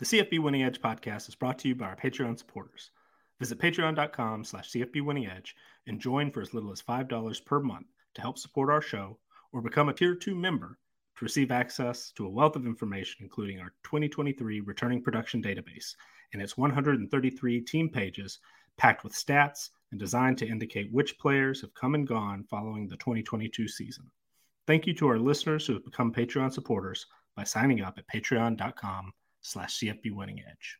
The CFB Winning Edge podcast is brought to you by our Patreon supporters. Visit patreon.com slash CFB Winning Edge and join for as little as $5 per month to help support our show or become a Tier 2 member to receive access to a wealth of information, including our 2023 returning production database and its 133 team pages packed with stats and designed to indicate which players have come and gone following the 2022 season. Thank you to our listeners who have become Patreon supporters by signing up at patreon.com slash CFB Winning Edge.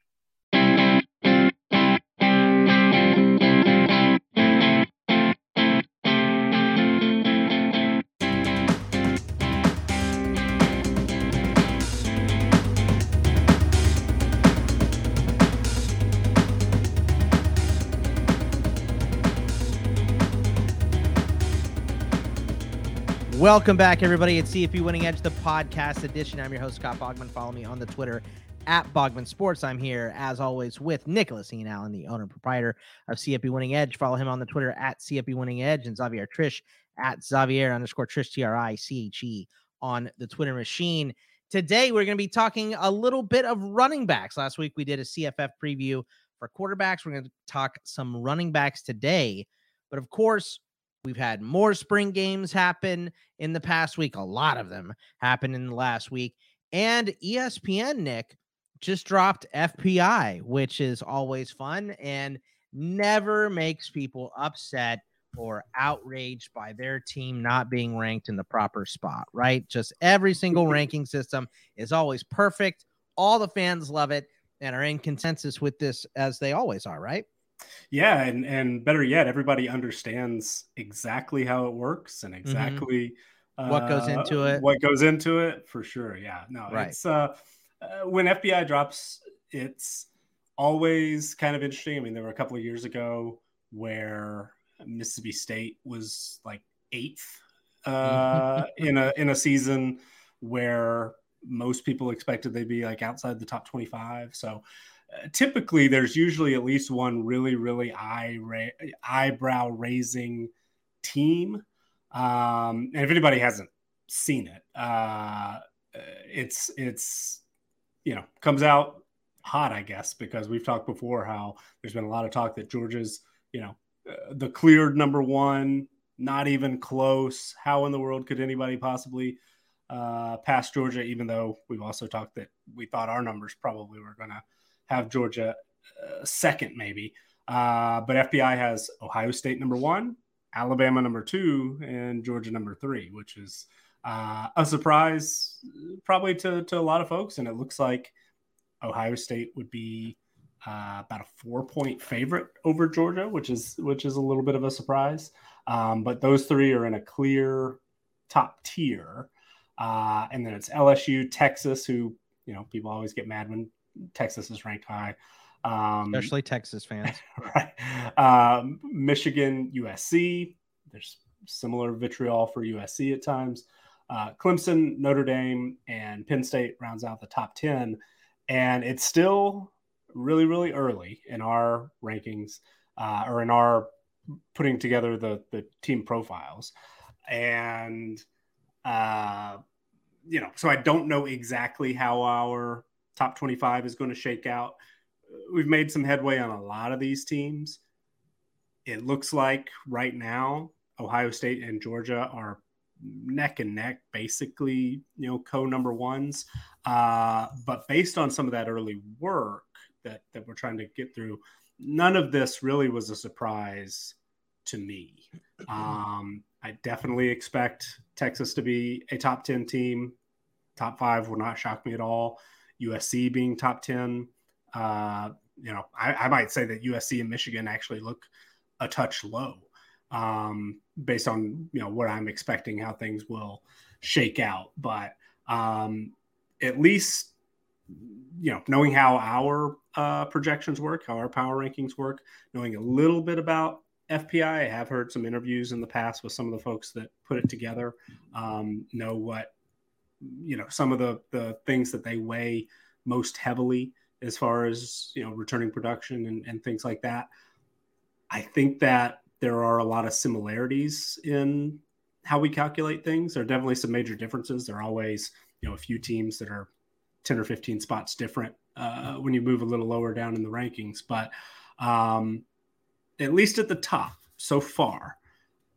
Welcome back, everybody. It's CFB Winning Edge, the podcast edition. I'm your host, Scott Bogman. Follow me on the Twitter at Bogman Sports. I'm here, as always, with Nicholas Ian Allen, the owner and proprietor of CFB Winning Edge. Follow him on the Twitter at CFB Winning Edge and Xavier Triche at Xavier underscore Triche, T R I C H E, on the Twitter machine. Today, we're going to be talking a little bit of running backs. Last week, we did a CFF preview for quarterbacks. We're going to talk some running backs today. But of course, We've had more spring games happen in the past week. A lot of them happened in the last week. And ESPN, Nick, just dropped FPI, which is always fun and never makes people upset or outraged by their team not being ranked in the proper spot, right? Just every single ranking system is always perfect. All the fans love it and are in consensus with this as they always are, right? Yeah, and and better yet, everybody understands exactly how it works and mm-hmm. exactly mm-hmm. what uh, goes into it. What goes into it for sure. Yeah, no, right. it's uh, uh, when FPI drops, it's always kind of interesting. I mean, there were a couple of years ago where Mississippi State was like eighth uh, in a in a season where most people expected they'd be like outside the top 25. So typically there's usually at least one really really eye ra- eyebrow raising team um, and if anybody hasn't seen it uh, it's it's you know comes out hot i guess because we've talked before how there's been a lot of talk that georgia's you know uh, the cleared number one not even close how in the world could anybody possibly uh, pass georgia even though we've also talked that we thought our numbers probably were going to have Georgia uh, second, maybe. Uh, but FPI has Ohio State number one, Alabama number two, and Georgia number three, which is uh, a surprise probably to, to a lot of folks. And it looks like Ohio State would be uh, about a four point favorite over Georgia, which is which is a little bit of a surprise. Um, but those three are in a clear top tier. Uh, and then it's LSU, Texas, who you know people always get mad when Texas is ranked high. Um, Especially Texas fans. right. Um, Michigan, USC. There's similar vitriol for USC at times. Uh, Clemson, Notre Dame, and Penn State rounds out the top 10. And it's still really, really early in our rankings uh, or in our putting together the, the team profiles. And, uh, you know, so I don't know exactly how our top 25 is going to shake out. We've made some headway on a lot of these teams. It looks like right now, Ohio State and Georgia are neck and neck, basically, you know, co number ones. Uh, but based on some of that early work that, that we're trying to get through, none of this really was a surprise to me. Um, I definitely expect Texas to be a top 10 team. Top five will not shock me at all. USC being top 10. Uh, you know, I, I, might say that USC and Michigan actually look a touch low um, based on, you know, what I'm expecting how things will shake out. But um, at least, you know, knowing how our uh, projections work, how our power rankings work, knowing a little bit about FPI. I have heard some interviews in the past with some of the folks that put it together, um, know what you know some of the the things that they weigh most heavily as far as you know returning production and, and things like that i think that there are a lot of similarities in how we calculate things there are definitely some major differences there are always you know a few teams that are 10 or 15 spots different uh, when you move a little lower down in the rankings. But um, at least at the top so far,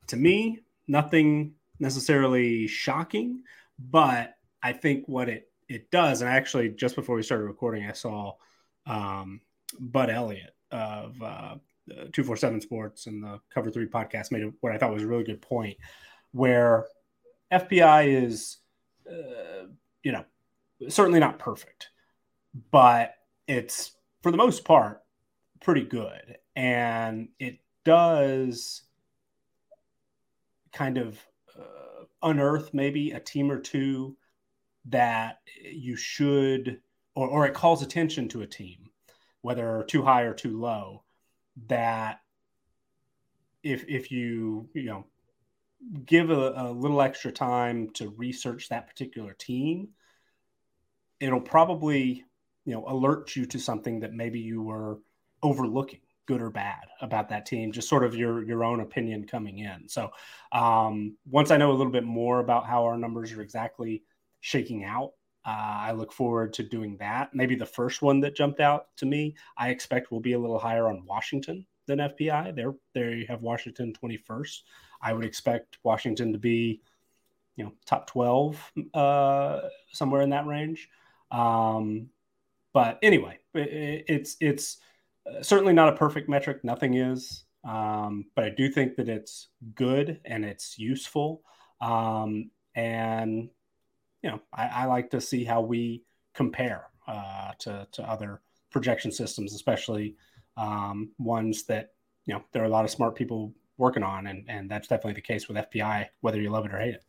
to me, nothing necessarily shocking, but I think what it it does, and actually just before we started recording, I saw um, Bud Elliott of uh, 247 Sports and the Cover 3 podcast made what I thought was a really good point where FPI is, uh, you know, certainly not perfect, but it's for the most part pretty good. And it does kind of uh, unearth maybe a team or two that you should, or, or it calls attention to a team, whether too high or too low, that if if you you know give a, a, little extra time to research that particular team it'll probably you know alert you to something that maybe you were overlooking good or bad about that team just sort of your your own opinion coming in. So um, once i know a little bit more about how our numbers are exactly shaking out uh, i look forward to doing that. Maybe the first one that jumped out to me i expect will be a little higher on washington than fpi they're they have washington 21st i would expect washington to be you know top 12 uh, somewhere in that range. Um, but anyway, it, it's it's uh, certainly not a perfect metric. Nothing is, um, but I do think that it's good and it's useful. Um, and you know, I, I, like to see how we compare uh, to to other projection systems, especially um, ones that you know there are a lot of smart people working on, and and that's definitely the case with FPI, whether you love it or hate it.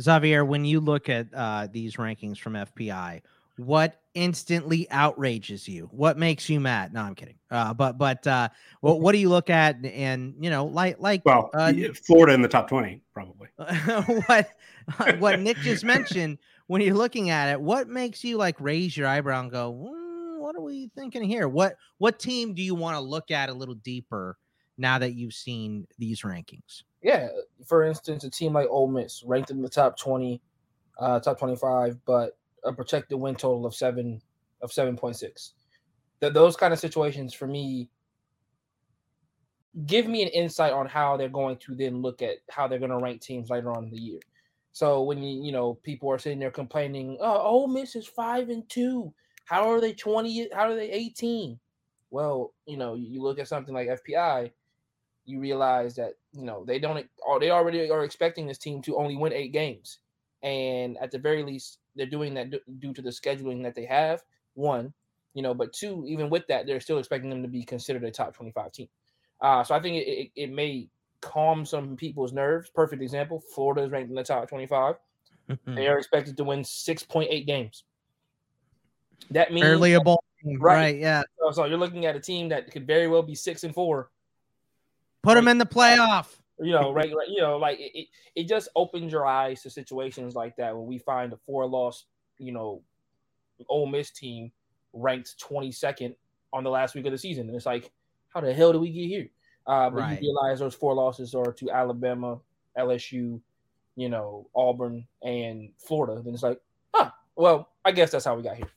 Xavier, when you look at uh, these rankings from FPI, what instantly outrages you? What makes you mad? No, I'm kidding. Uh, but but uh, what what do you look at and you know like like well uh, Florida in the top twenty probably. what what Nick just mentioned when you're looking at it, what makes you like raise your eyebrow and go, mm, what are we thinking here? What what team do you want to look at a little deeper now that you've seen these rankings? Yeah, for instance, a team like Ole Miss ranked in the top twenty, uh, top twenty-five, but a projected win total of seven of seven point six. That those kind of situations for me give me an insight on how they're going to then look at how they're going to rank teams later on in the year. So when you you know people are sitting there complaining, oh, Ole Miss is five and two. How are they twenty? How are they eighteen? Well, you know, you look at something like FPI, you realize that you know they don't. They already are expecting this team to only win eight games, and at the very least, they're doing that due to the scheduling that they have. One, you know, but two, even with that, they're still expecting them to be considered a top 25 team. Uh, so I think it, it, it, may calm some people's nerves. Perfect example Florida is ranked in the top 25. they are expected to win 6.8 games. That means barely a ball. Right, right, yeah. So, so, you're looking at a team that could very well be six and four. Put right? them in the playoff you know, right, right, you know, like it, it just opens your eyes to situations like that when we find a four loss, you know, Ole Miss team ranked 22nd on the last week of the season. And it's like, how the hell do we get here? Uh, but right. you realize those four losses are to Alabama, LSU, you know, Auburn, and Florida. Then it's like, huh, well, I guess that's how we got here.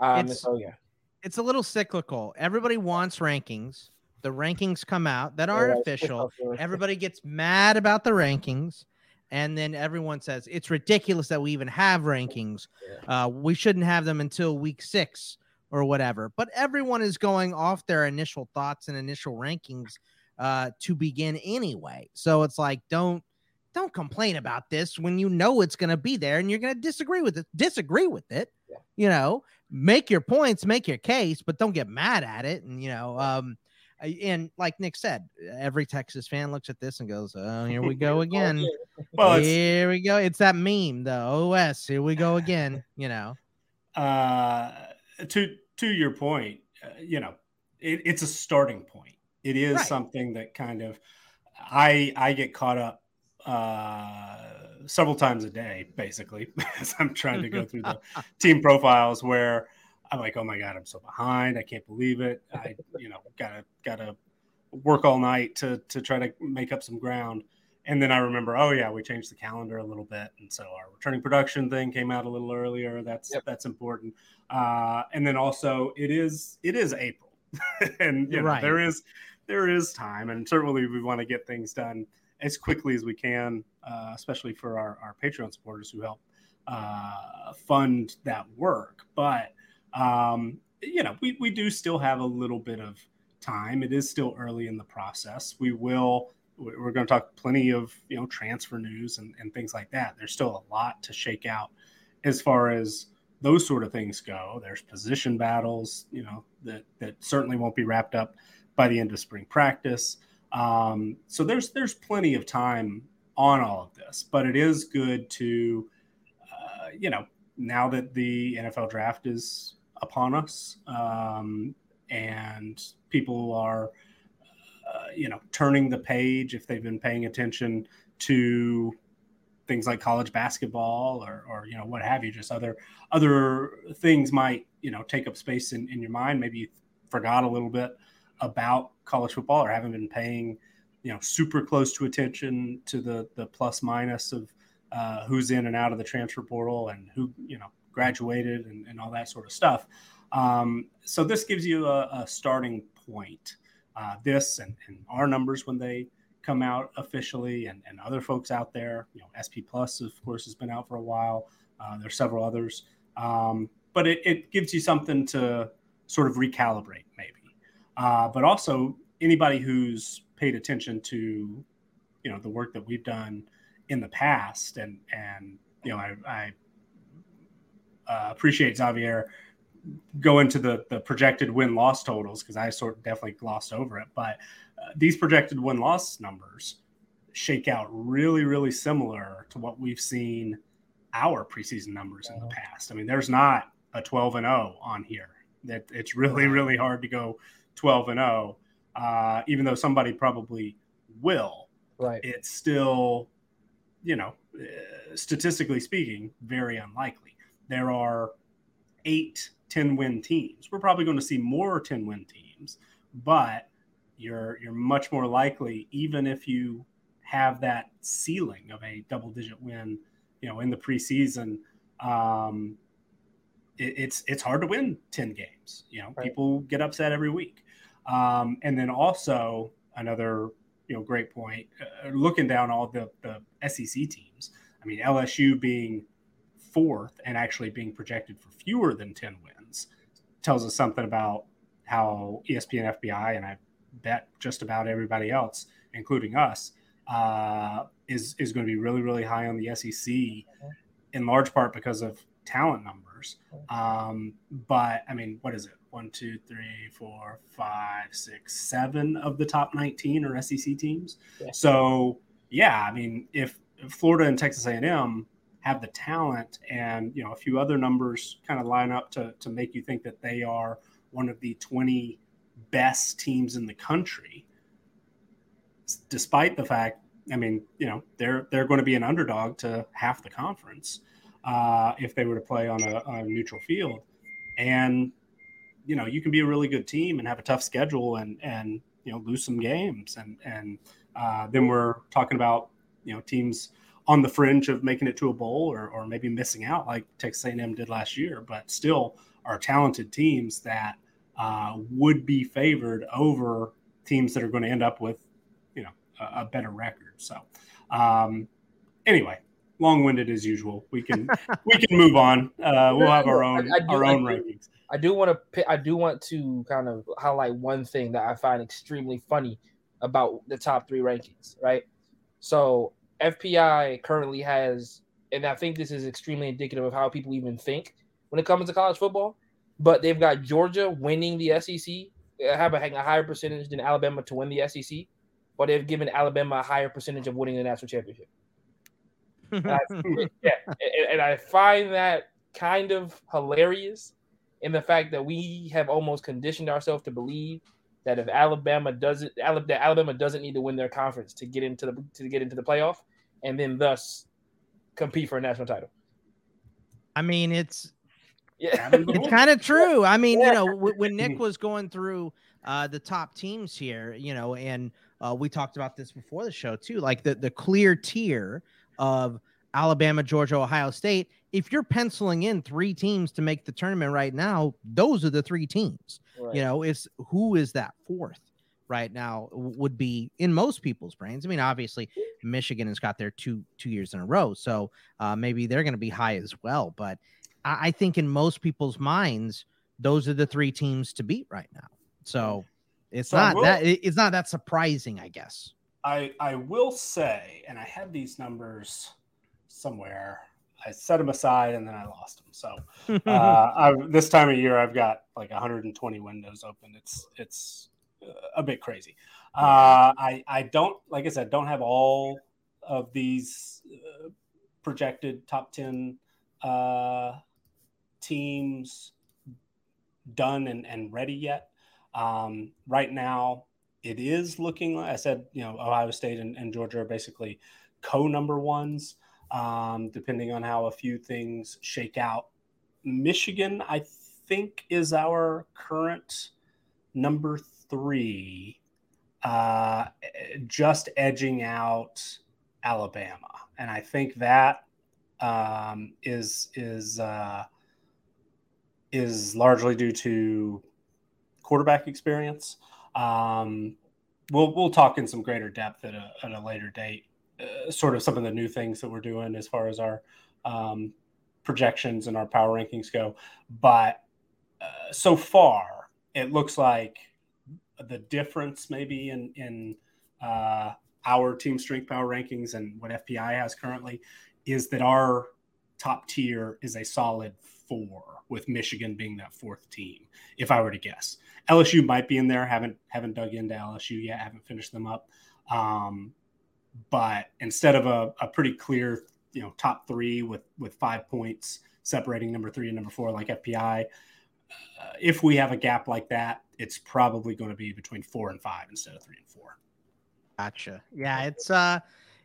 Um, so, yeah. It's a little cyclical. Everybody wants rankings the rankings come out that aren't yeah, official. Everybody gets mad about the rankings. And then everyone says it's ridiculous that we even have rankings. Yeah. Uh, we shouldn't have them until week six or whatever. But everyone is going off their initial thoughts and initial rankings uh, to begin anyway. So it's like, don't don't complain about this when you know it's going to be there and you're going to disagree with it. Disagree with it. Yeah. You know, make your points, make your case, but don't get mad at it. And you know, um, and like Nick said, every Texas fan looks at this and goes, "Oh, here we go again. well, here we go. It's that meme, the OS. Here we go again." You know. Uh, to to your point, uh, you know, it, it's a starting point. It is right. something that kind of I I get caught up uh several times a day, basically, as I'm trying to go through the team profiles where I'm like, oh my god, I'm so behind. I can't believe it. I, you know, gotta gotta work all night to to try to make up some ground. and then I remember, oh yeah, we changed the calendar a little bit, and so our returning production thing came out a little earlier. That's yep. that's important. Uh, and then also, it is it is April, and you know, right. there is there is time, and certainly we want to get things done as quickly as we can, uh, especially for our, our Patreon supporters who help uh, fund that work. But um, you know, we we do still have a little bit of time. It is still early in the process. We will we're going to talk plenty of you know transfer news and, and things like that there's still a lot to shake out as far as those sort of things go there's position battles you know that that certainly won't be wrapped up by the end of spring practice um, so there's there's plenty of time on all of this but it is good to uh, you know now that the nfl draft is upon us um, and people are uh, you know, turning the page if they've been paying attention to things like college basketball or, or you know what have you just other other things might you know take up space in, in your mind. Maybe you forgot a little bit about college football or haven't been paying you know super close to attention to the the plus minus of uh, who's in and out of the transfer portal and who you know graduated and, and all that sort of stuff um, so this gives you a, a starting point uh, this and, and, our numbers when they come out officially and, and, other folks out there. You know, SP Plus, of course, has been out for a while. Uh, there's several others. Um, but it, it, gives you something to sort of recalibrate, maybe. Uh, but also, anybody who's paid attention to, you know, the work that we've done in the past, and and you know, I, I uh, appreciate Xavier go into the the projected win loss totals because I sort of definitely glossed over it. But uh, these projected win loss numbers shake out really really similar to what we've seen our preseason numbers in the past. I mean, there's not a 12 and 0 on here. That it's really really hard to go 12 and 0, uh, even though somebody probably will. Right. It's still, you know, uh, statistically speaking, very unlikely. There are eight 10 win teams. We're probably going to see more 10 win teams, but you're you're much more likely even if you have that ceiling of a double digit win, you know, in the preseason, um, it, it's it's hard to win 10 games. You know, right. people get upset every week. Um, and then also another you know great point uh, looking down all the the SEC teams. I mean LSU being fourth and actually being projected for fewer than 10 wins tells us something about how ESPN FPI and I bet just about everybody else, including us, uh, is is going to be really really high on the SEC, in large part because of talent numbers. Um, but I mean, what is it? One, two, three, four, five, six, seven of the top 19 are SEC teams. Yeah. So yeah, I mean, if, if Florida and Texas A&M have the talent and you know a few other numbers kind of line up to to make you think that they are one of the 20 best teams in the country. Despite the fact i mean you know they're they're going to be an underdog to half the conference uh, if they were to play on a, a neutral field. And you know you can be a really good team and have a tough schedule and and you know lose some games. And and uh, then we're talking about you know teams on the fringe of making it to a bowl or, or maybe missing out like Texas A&M did last year, but still are talented teams that uh, would be favored over teams that are going to end up with, you know, a, a better record. So, um, anyway, long-winded as usual. We can we can move on. Uh, we'll have our own I, I do, our own I do, rankings. I do want to I do want to kind of highlight one thing that I find extremely funny about the top three rankings. Right, so FPI currently has, and I think this is extremely indicative of how people even think when it comes to college football. But they've got Georgia winning the SEC, having a higher percentage than Alabama to win the SEC, but they've given Alabama a higher percentage of winning the national championship. and I, yeah, and, and I find that kind of hilarious in the fact that we have almost conditioned ourselves to believe that if Alabama doesn't that Alabama doesn't need to win their conference to get into the to get into the playoff, and then thus compete for a national title. I mean, it's yeah, it's kind of true. I mean, yeah. you know, when Nick was going through uh, the top teams here, you know, and uh, we talked about this before the show too. Like the the clear tier of Alabama, Georgia, Ohio State. If you're penciling in three teams to make the tournament right now, those are the three teams. Right. You know, it's who is that fourth right now would be in most people's brains. I mean, obviously, Michigan has got their two two years in a row, so uh, maybe they're going to be high as well. But I, I think in most people's minds, those are the three teams to beat right now. So it's so not will, that it's not that surprising, I guess. I I will say, and I had these numbers somewhere. I set them aside and then I lost them. So uh, I, this time of year, I've got like 120 windows open. It's it's a bit crazy. Uh, I I don't like I said don't have all of these uh, projected top 10 uh, teams done and, and ready yet. Um, right now, it is looking like I said, you know, Ohio State and, and Georgia are basically co number ones, um, depending on how a few things shake out. Michigan, I think, is our current number three, uh, just edging out Alabama, and I think that um, is is uh, is largely due to quarterback experience. Um, we'll we'll talk in some greater depth at a, at a later date. Uh, sort of some of the new things that we're doing as far as our um, projections and our power rankings go. But uh, so far, it looks like the difference maybe in in uh, our team strength power rankings and what FPI has currently is that our top tier is a solid four, with Michigan being that fourth team. If I were to guess, LSU might be in there. haven't haven't dug into LSU yet. Haven't finished them up. Um, but instead of a, a pretty clear, you know, top three with with five points separating number three and number four, like FPI, uh, if we have a gap like that, it's probably going to be between four and five instead of three and four. Gotcha. Yeah, it's uh,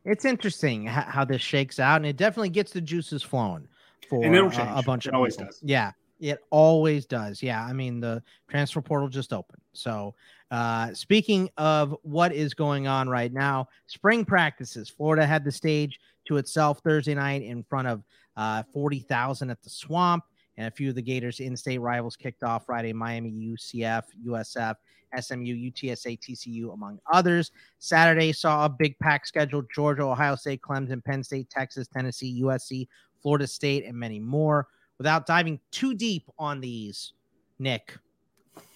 it's interesting how, this shakes out, and it definitely gets the juices flowing for uh, a bunch it of always people. does. Yeah, it always does. Yeah, I mean the transfer portal just opened. So, uh, speaking of what is going on right now, spring practices. Florida had the stage to itself Thursday night in front of uh, forty thousand at the Swamp and a few of the Gators in-state rivals kicked off Friday. Miami, UCF, USF, SMU, UTSA, TCU, among others. Saturday saw a big pack schedule: Georgia, Ohio State, Clemson, Penn State, Texas, Tennessee, USC, Florida State, and many more. Without diving too deep on these, Nick,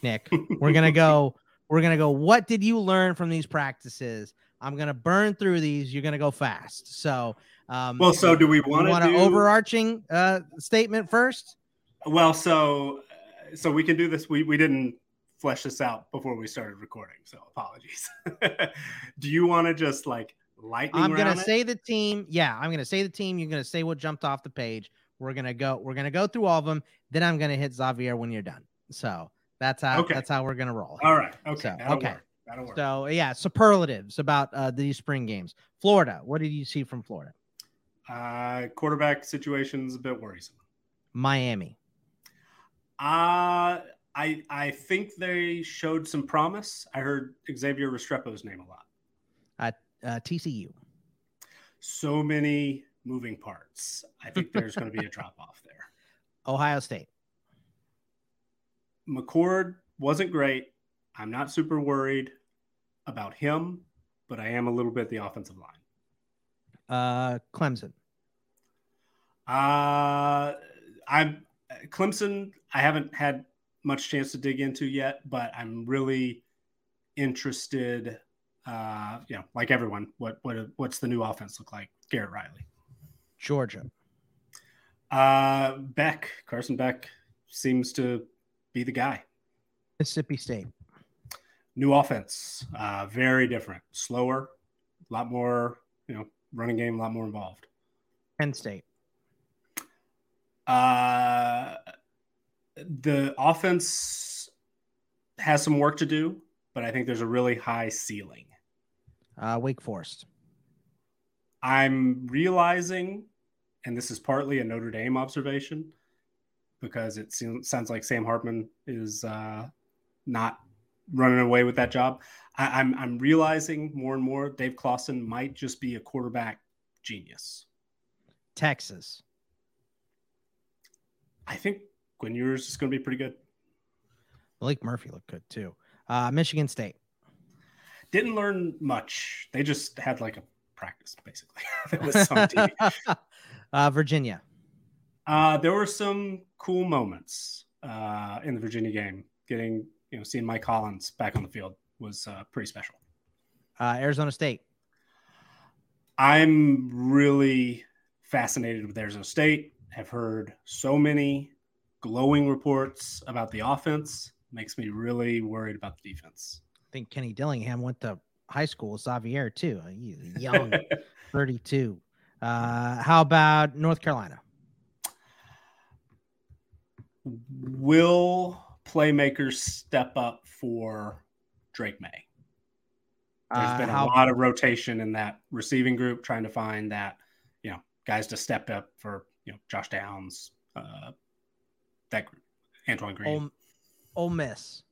Nick, we're gonna go. We're gonna go. What did you learn from these practices? I'm gonna burn through these. You're gonna go fast. So, um, well, so do we want to do... overarching uh, statement first? Well, so so we can do this. We we didn't flesh this out before we started recording, so apologies. do you want to just like lightning? I'm gonna it? say the team. Yeah, I'm gonna say the team. You're gonna say what jumped off the page. We're gonna go. We're gonna go through all of them. Then I'm gonna hit Xavier when you're done. So that's how. Okay. That's how we're gonna roll. All right. Okay. So, That'll okay. Work. That'll work. So yeah, superlatives about uh, these spring games. Florida. What did you see from Florida? Uh, quarterback situation's a bit worrisome. Miami. Uh I I think they showed some promise. I heard Xavier Restrepo's name a lot. At uh, TCU. So many moving parts. I think there's going to be a drop off there. Ohio State. McCord wasn't great. I'm not super worried about him, but I am a little bit the offensive line. Uh, Clemson. Uh, I'm Clemson, I haven't had much chance to dig into yet, but I'm really interested. Uh, you know, like everyone, what what what's the new offense look like? Garrett Riley, Georgia. Uh, Beck Carson Beck seems to be the guy. Mississippi State. New offense, uh, very different, slower, a lot more, you know, running game, a lot more involved. Penn State. Uh, the offense has some work to do, but I think there's a really high ceiling. Uh, Wake Forest. I'm realizing, and this is partly a Notre Dame observation, because it seems, sounds like Sam Hartman is uh, not running away with that job. I, I'm I'm realizing more and more Dave Clawson might just be a quarterback genius. Texas. I think Quinn Ewers is going to be pretty good. Maalik Murphy looked good too. Uh, Michigan State. Didn't learn much. They just had like a practice, basically. it was some TV. uh, Virginia. Uh, there were some cool moments uh, in the Virginia game. Getting, you know, seeing Mike Hollins back on the field was uh, pretty special. Uh, Arizona State. I'm really fascinated with Arizona State. Have heard so many glowing reports about the offense. Makes me really worried about the defense. I think Kenny Dillingham went to high school with Xavier too. He's young, 32. Uh, how about North Carolina? Will playmakers step up for Drake Maye? There's Uh, been a lot of rotation in that receiving group, trying to find that, you know, guys to step up for, you know, Josh Downs, uh, that group, Antoine Green. Ole, Ole Miss.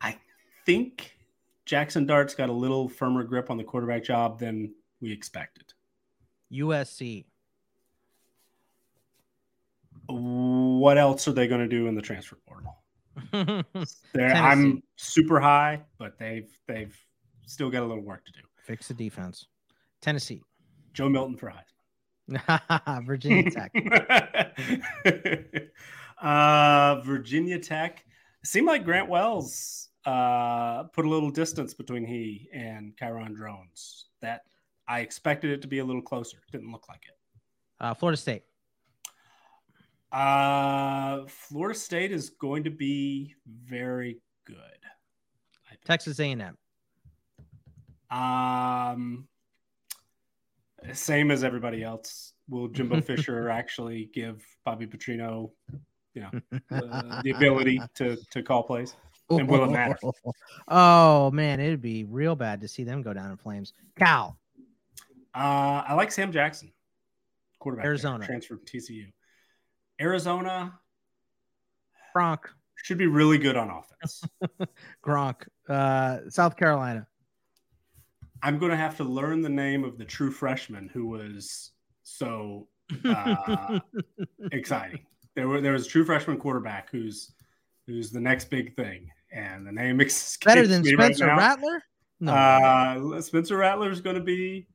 I think Jackson Dart's got a little firmer grip on the quarterback job than we expected. USC. What else are they going to do in the transfer portal? I'm super high, but they've they've still got a little work to do. Fix the defense. Tennessee. Joe Milton for Heisman. Virginia Tech. uh, Virginia Tech. It seemed like Grant Wells uh, put a little distance between he and Kyron Drones. That I expected it to be a little closer. Didn't look like it. Uh, Florida State. Uh, Florida State is going to be very good. Texas A&M. Um, same as everybody else. Will Jimbo Fisher actually give Bobby Petrino, you know, uh, the ability to to call plays? And will it matter? Oh man, it'd be real bad to see them go down in flames. Cal. Uh, I like Sam Jackson, quarterback. Arizona. transfer from TCU. Arizona Gronk. should be really good on offense. Gronk. Uh, South Carolina. I'm going to have to learn the name of the true freshman who was so uh, exciting. There were there was a true freshman quarterback who's who's the next big thing, and the name escapes Better than right Spencer now. Rattler? No. Uh, Spencer Rattler is going to be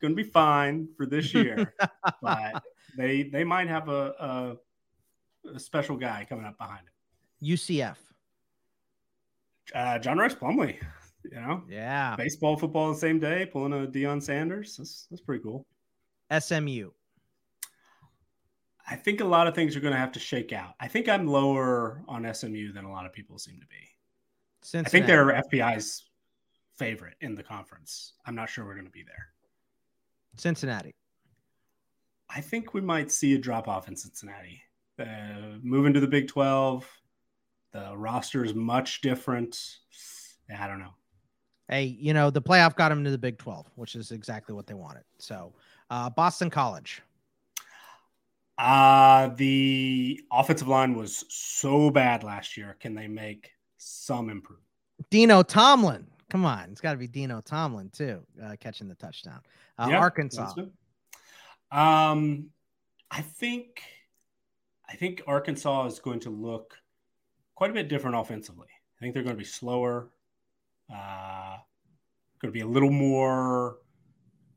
going to be fine for this year, but they they might have a, a, a special guy coming up behind him. UCF. Uh, John Rhys Plumlee, you know, Yeah. baseball, football the same day, pulling a Deion Sanders. That's that's pretty cool. SMU. I think a lot of things are going to have to shake out. I think I'm lower on SMU than a lot of people seem to be. Cincinnati. I think they're FPI's favorite in the conference. I'm not sure we're going to be there. Cincinnati. I think we might see a drop off in Cincinnati. Uh, moving to the Big 12, the roster is much different. I don't know. Hey, you know, the playoff got them to the Big 12, which is exactly what they wanted. So, uh, Boston College. Uh, the offensive line was so bad last year. Can they make some improvement? Dino Tomlin. Come on. It's got to be Dino Tomlin, too, uh, catching the touchdown. Uh, Yeah, Arkansas. Um, I think, I think Arkansas is going to look quite a bit different offensively. I think they're going to be slower. Uh, going to be a little more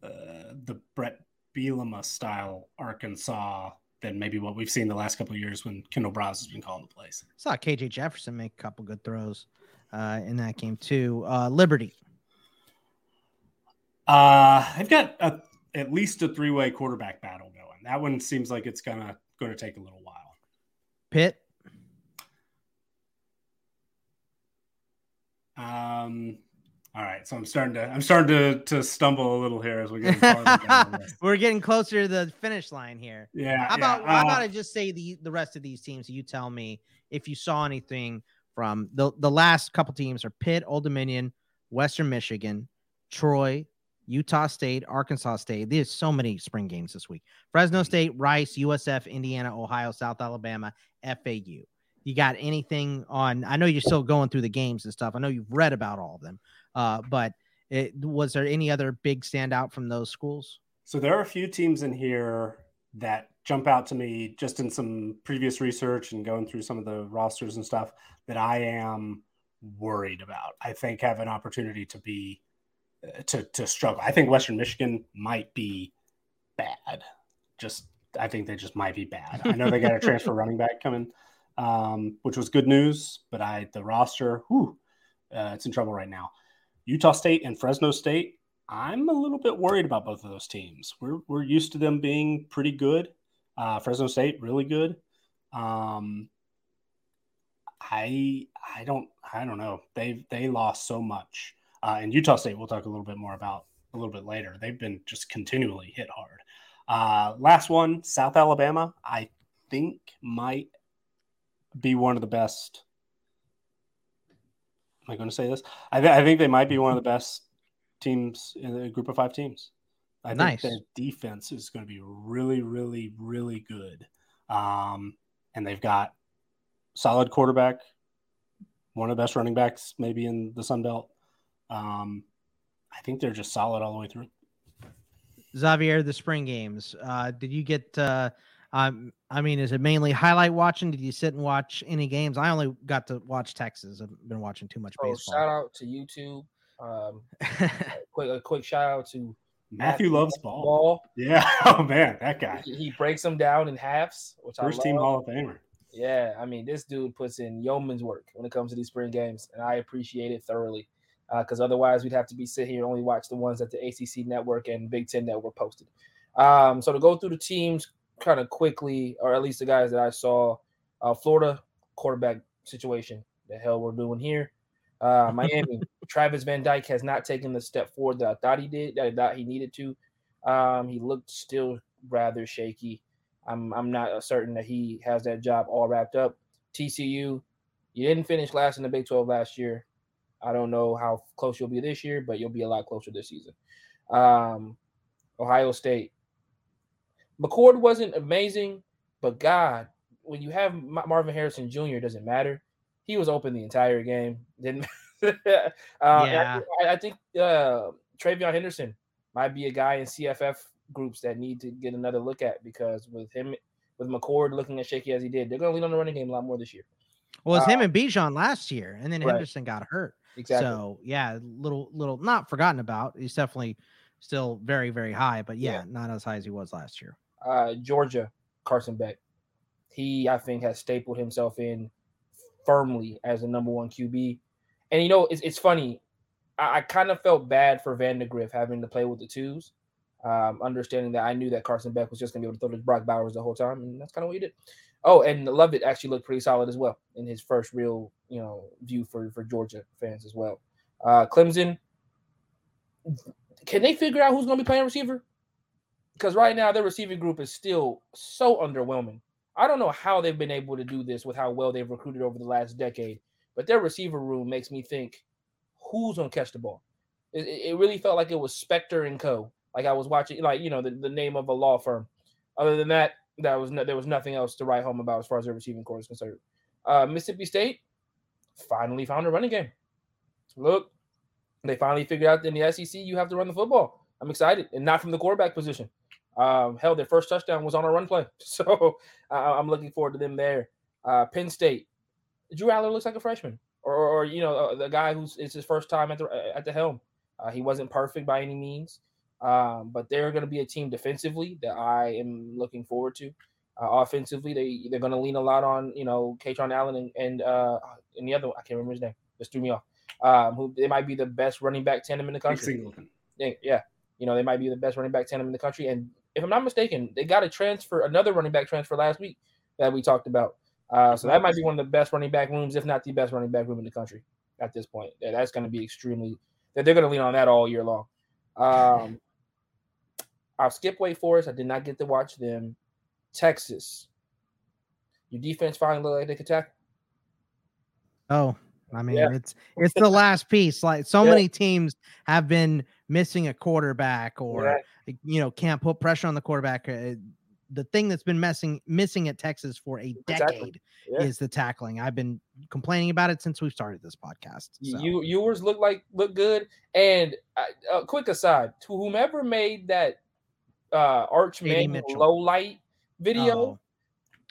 uh, the Bret Bielema style Arkansas than maybe what we've seen the last couple of years when Kendal Briles has been calling the plays. Saw KJ Jefferson make a couple good throws uh, in that game, too. Uh, Liberty. Uh, I've got a, at least a three-way quarterback battle going. That one seems like it's gonna going to take a little while. Pitt. Um, all right, so I'm starting to I'm starting to to stumble a little here as we get farther down the list. We're getting closer to the finish line here. Yeah, How about yeah, how uh, about I just say the the rest of these teams? You tell me if you saw anything from the the last couple teams are Pitt, Old Dominion, Western Michigan, Troy, Utah State, Arkansas State. There's so many spring games this week. Fresno State, Rice, USF, Indiana, Ohio, South Alabama, FAU. You got anything on? I know you're still going through the games and stuff. I know you've read about all of them, uh, but it, was there any other big standout from those schools? So there are a few teams in here that jump out to me just in some previous research and going through some of the rosters and stuff that I am worried about. I think have an opportunity to be uh, to to struggle. I think Western Michigan might be bad. Just I think they just might be bad. I know they got a transfer running back coming, um, which was good news, but I the roster, whew, uh, it's in trouble right now. Utah State and Fresno State. I'm a little bit worried about both of those teams. We're we're used to them being pretty good. Uh, Fresno State really good. Um, I I don't I don't know. They they lost so much. Uh, and Utah State, we'll talk a little bit more about a little bit later. They've been just continually hit hard. Uh, last one, South Alabama. I think might be one of the best. Am I going to say this? I, th- I think they might be one of the best teams in the group of five teams. I nice. think their defense is going to be really, really, really good. Um, and they've got solid quarterback, one of the best running backs maybe in the Sun Belt. Um, I think they're just solid all the way through. Xavier, the spring games. Uh, did you get? Uh, um, I mean, is it mainly highlight watching? Did you sit and watch any games? I only got to watch Texas. I've been watching too much oh, baseball. Shout out to YouTube. Um, quick, a quick shout out to Matthew, Matthew loves ball. ball. Yeah. Oh man, that guy. He, he breaks them down in halves, which first team Hall of Famer. Yeah, I mean, this dude puts in yeoman's work when it comes to these spring games, and I appreciate it thoroughly. Because uh, otherwise, we'd have to be sitting here and only watch the ones that the ACC network and Big Ten network posted. Um, so to go through the teams kind of quickly, or at least the guys that I saw, uh, Florida quarterback situation. The hell we're doing here. Uh, Miami, Travis Van Dyke has not taken the step forward that I thought he did, that I thought he needed to. Um, he looked still rather shaky. I'm I'm not certain that he has that job all wrapped up. TCU, you didn't finish last in the Big 12 last year. I don't know how close you'll be this year, but you'll be a lot closer this season. Um, Ohio State. McCord wasn't amazing, but God, when you have Marvin Harrison Jr., doesn't matter. He was open the entire game. Didn't. uh, yeah. I, I, think uh, TreVeyon Henderson might be a guy in CFF groups that need to get another look at because with him, with McCord looking as shaky as he did, they're going to lean on the running game a lot more this year. Well, it's uh, him and Bijan last year, and then right. Henderson got hurt. Exactly. So yeah, little little not forgotten about. He's definitely still very very high, but yeah, yeah. not as high as he was last year. Uh, Georgia, Carson Beck, he I think has stapled himself in firmly as the number one QB. And you know, it's it's funny. I, I kind of felt bad for Vandagriff having to play with the twos um, understanding that I knew that Carson Beck was just going to be able to throw to Brock Bowers the whole time, and that's kind of what he did. Oh, and Lovett actually looked pretty solid as well in his first real, you know, view for for Georgia fans as well. Uh, Clemson, can they figure out who's going to be playing receiver? Because right now their receiving group is still so underwhelming. I don't know how they've been able to do this with how well they've recruited over the last decade, but their receiver room makes me think, who's to catch the ball? It, it really felt like it was Spector and Co like I was watching, like you know, the, the name of a law firm. Other than that, that was no, there was nothing else to write home about as far as their receiving corps is concerned. Uh, Mississippi State finally found a running game. Look, they finally figured out in the SEC you have to run the football. I'm excited, and not from the quarterback position. Um, hell, their first touchdown was on a run play, so uh, I'm looking forward to them there. Uh, Penn State, Drew Allar looks like a freshman, or, or you know, uh, the guy who's it's his first time at the at the helm. Uh, he wasn't perfect by any means. Um, but they're going to be a team defensively that I am looking forward to. Uh, offensively, they they're going to lean a lot on you know Kaytron Allen and and, uh, and the other one. I can't remember his name. Just threw me off. Um, who they might be the best running back tandem in the country. Yeah, yeah, you know they might be the best running back tandem in the country. And if I'm not mistaken, they got a transfer, another running back transfer last week that we talked about. Uh, so that might be one of the best running back rooms, if not the best running back room in the country at this point. Yeah, that's going to be extremely. That they're going to lean on that all year long. Um, I'll skip Wake Forest. I did not get to watch them. Texas. Your defense finally looked like they could tackle. Oh, I mean, yeah. it's it's the last piece. Like so yeah. many teams have been missing a quarterback, or. You know, can't put pressure on the quarterback. Uh, the thing that's been messing missing at Texas for a decade Exactly. Yeah. is the tackling. I've been complaining about it since we started this podcast. So. You yours look like look good. And uh, a quick aside to whomever made that uh Arch. Manning low light video, Oh.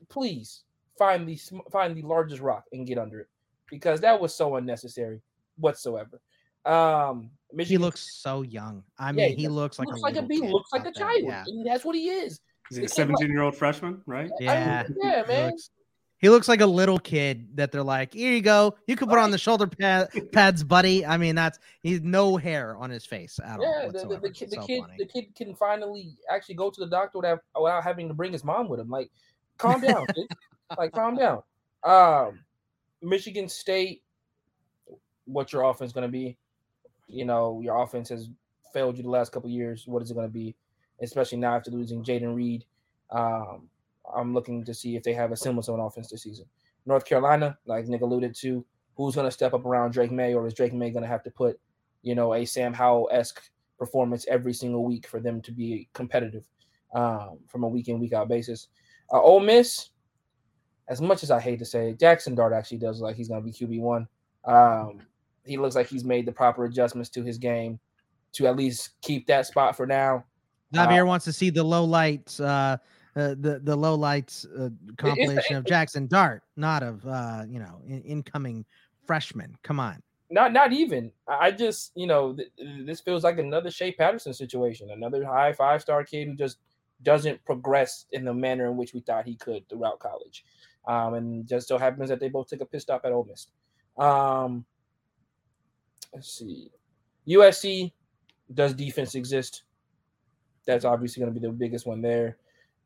please find the sm- find the largest rock and get under it because that was so unnecessary whatsoever. Um, he looks so young. I Yeah, mean, he he does. looks like looks a like a little kid looks like a child. Yeah, and that's what he is. He's a It came like- 17 year old freshman, right? I yeah. mean, yeah, He man. looks, he looks like a little kid that they're like, here you go. You can put on the shoulder pad, pads, buddy. I mean, that's he's no hair on his face at all. Yeah, the, the, the, kid, It's the kid, funny. the kid can finally actually go to the doctor without, without having to bring his mom with him. Like, calm down, kid. like, calm down. Um, Michigan State, what's your offense going to be? You know, your offense has failed you the last couple years. What is it going to be? Especially now after losing Jayden Reed. Um, I'm looking to see if they have a semblance of an offense this season. North Carolina, like Nick alluded to, who's going to step up around Drake Maye, or is Drake Maye going to have to put, you know, a Sam Howell esque performance every single week for them to be competitive um, from a week in week out basis? Uh, Ole Miss, as much as I hate to say Jackson Dart actually does like he's going to be QB one. Um, he looks like he's made the proper adjustments to his game to at least keep that spot for now. Xavier wants to see the low lights, uh, uh, the the low lights uh, compilation of Jackson Dart, not of uh, you know in, incoming freshman. Come on, Not not even. I I just you know th- this feels like another Shea Patterson situation, another high five star kid who just doesn't progress in the manner in which we thought he could throughout college, um, and just so happens that they both took a pit stop at Ole Miss. Um, let's see, USC does defense exist? That's obviously going to be the biggest one there.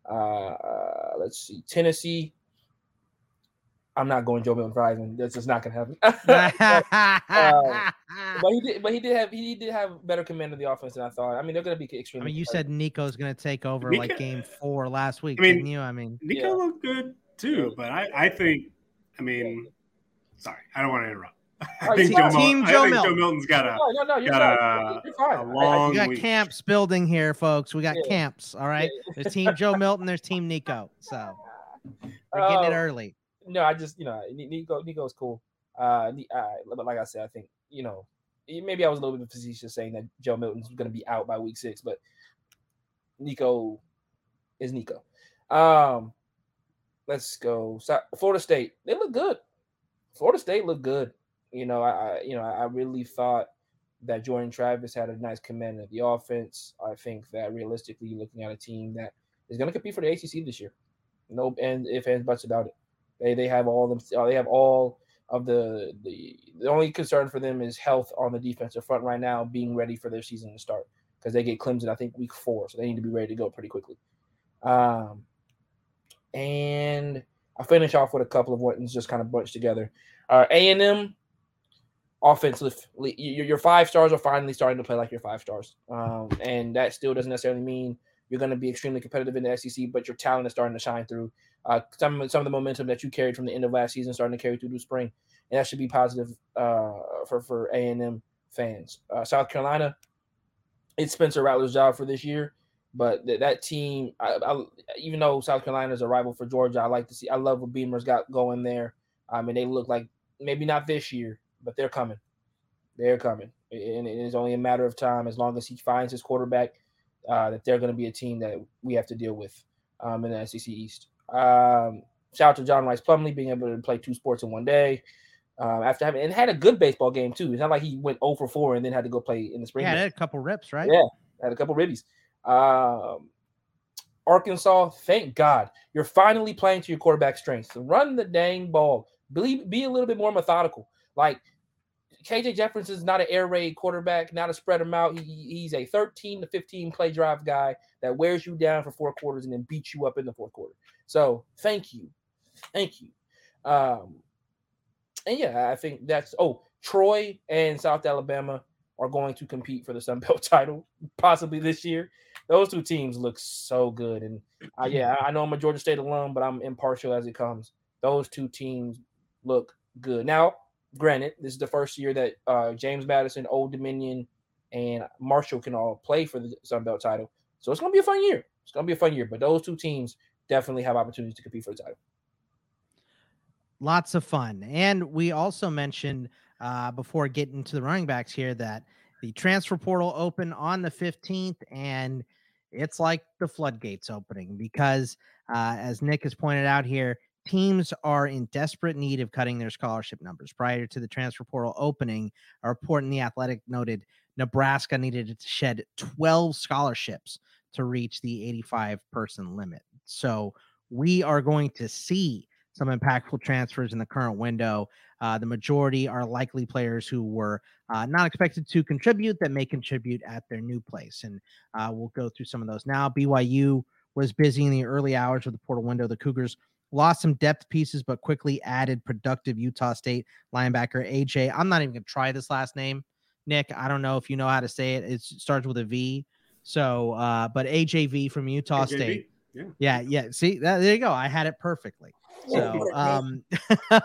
Uh, uh, let's see, Tennessee. I'm not going Joe Milton for Heisman. That's just not going to happen. but he did. But he did have. He did have better command of the offense than I thought. I mean, they're going to be extremely. I mean, you competitive. said Nico's going to take over Nico- like game four last week, I mean, didn't you? I mean, Nico Yeah. looked good too, but I, I think, I mean, sorry, I don't want to interrupt. I think, team Joe, Mil- Team I think Milton. Joe Milton's got a, No, no, no. Got a- a long we got week. camps building here, folks. We got Yeah. camps. All right, there's Team Joe Milton, there's Team Nico. So we're getting it Uh, early. no, I just you know Ni- Nico Nico's cool. Uh, uh, but like I said, I think you know maybe I was a little bit facetious saying that Joe Milton's going to be out by week six, but Nico is Nico. Um, let's go. So, Florida State. They look good. Florida State look good. You know, I, I you know I I really thought that Jordan Travis had a nice command of the offense. I think that realistically, you're looking at a team that is going to compete for the ACC this year. No, and if and buts about it. They they have all them. uh, They have all of the the the only concern for them is health on the defensive front right now, being ready for their season to start because they get Clemson I think week four, so they need to be ready to go pretty quickly. Um, and I'll finish off with a couple of ones just kind of bunched together. Uh, A and M offensive, your, your five stars are finally starting to play like your five stars, um, and that still doesn't necessarily mean you're going to be extremely competitive in the SEC, but your talent is starting to shine through. Uh, some some of the momentum that you carried from the end of last season starting to carry through to spring, and that should be positive uh, for for A and M fans. Uh, South Carolina, it's Spencer Rattler's job for this year, but th- that team, I, I, even though South Carolina is a rival for Georgia, I like to see. I love what Beamer's got going there. I mean, they look like maybe not this year, but they're coming. They're coming, and it is only a matter of time as long as he finds his quarterback. Uh, that they're going to be a team that we have to deal with um, in the SEC East. Um, shout out to John Rhys Plumlee being able to play two sports in one day. Um, after having and had a good baseball game too. It's not like he went 0 for 4 and then had to go play in the spring. Yeah, had a couple rips, right? Yeah, had a couple ribbies. Um, Arkansas, thank God you're finally playing to your quarterback strengths. Run the dang ball. Be, be a little bit more methodical. Like KJ Jefferson is not an air raid quarterback, not a spread him out. He, he's a 13 to 15 play drive guy that wears you down for four quarters and then beats you up in the fourth quarter. So thank you, thank you. Um, and yeah, I think that's oh Troy and South Alabama are going to compete for the Sun Belt title possibly this year. Those two teams look so good, and uh, yeah, I know I'm a Georgia State alum, but I'm impartial as it comes. Those two teams look good. Now, granted, this is the first year that uh, James Madison, Old Dominion, and Marshall can all play for the Sun Belt title, so it's going to be a fun year. It's gonna be a fun year, but those two teams definitely have opportunities to compete for the title. Lots of fun, and we also mentioned uh, before getting to the running backs here that the transfer portal open on the 15th, and it's like the floodgates opening because, uh, as Nick has pointed out here, teams are in desperate need of cutting their scholarship numbers. Prior to the transfer portal opening, a report in the Athletic noted Nebraska needed to shed 12 scholarships to reach the 85 person limit. So we are going to see some impactful transfers in the current window. Uh, the majority are likely players who were uh, not expected to contribute that may contribute at their new place. And uh, we'll go through some of those now. BYU was busy in the early hours of the portal window. The Cougars lost some depth pieces, but quickly added productive Utah State linebacker AJ. I'm not even going to try this last name, Nick. I don't know if you know how to say it. It starts with a V. So, uh, but AJV from Utah AJV. State. Yeah. yeah, yeah. See, that, there you go. I had it perfectly. So, um,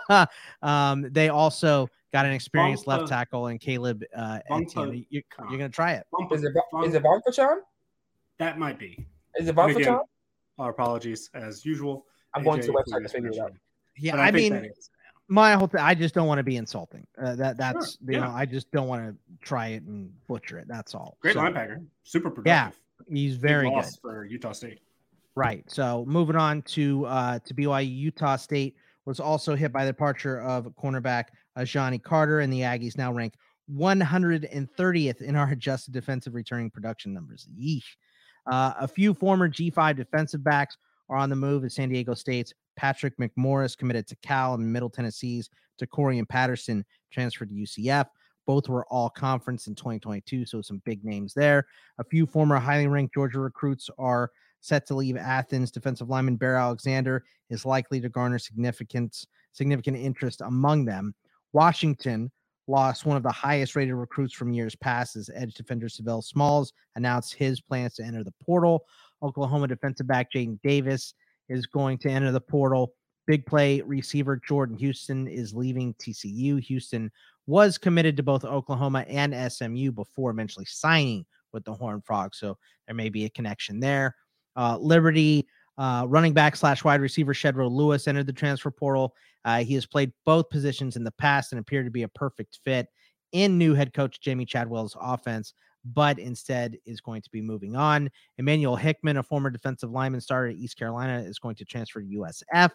um, they also got an experienced left tackle and Caleb. Uh, you, you're gonna try it. Is it is it Bonfachan? That might be. Is it Bonfachan? Our apologies, as usual. I'm going to the website to figure it out. Yeah, I, I mean, my whole thing, I just don't want to be insulting. Uh, that that's sure. you yeah. know, I just don't want to try it and butcher it. That's all. Great so, linebacker, super productive. Yeah, he's very good for Utah State. Right. So moving on to uh to BYU, Utah State was also hit by the departure of cornerback uh, Johnny Carter, and the Aggies now rank 130th in our adjusted defensive returning production numbers. Yeesh. Uh, a few former G5 defensive backs are on the move at San Diego State's Patrick McMorris committed to Cal and Middle Tennessee's Decorian Patterson transferred to UCF. Both were all conference in 2022, so some big names there. A few former highly ranked Georgia recruits are set to leave Athens. Defensive lineman Bear Alexander is likely to garner significant significant interest among them. Washington lost one of the highest rated recruits from years past as edge defender Sav'ell Smalls announced his plans to enter the portal. Oklahoma defensive back Jaden Davis is going to enter the portal. Big play receiver Jordan Hudson is leaving TCU. Hudson was committed to both Oklahoma and SMU before eventually signing with the Horned Frog. So there may be a connection there. Uh, Liberty uh, running back slash wide receiver Shedro Louis entered the transfer portal. Uh, he has played both positions in the past and appeared to be a perfect fit in new head coach Jamey Chadwell's offense but instead is going to be moving on. Emmanuel Hickman, a former defensive lineman, started at East Carolina, is going to transfer to USF.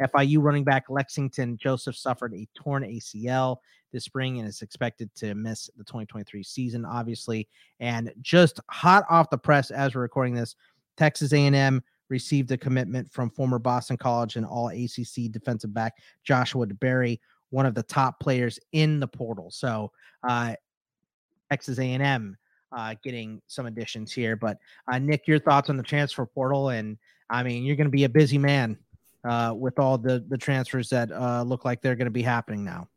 FIU running back Lexington Joseph suffered a torn ACL this spring and is expected to miss the 2023 season, obviously. And just hot off the press as we're recording this, Texas A&M received a commitment from former Boston College and all ACC defensive back Joshua DeBerry, one of the top players in the portal. So, uh, Texas A&M uh, getting some additions here. But uh, Nick, your thoughts on the transfer portal? And I mean, you're going to be a busy man uh, with all the the transfers that uh, look like they're going to be happening now.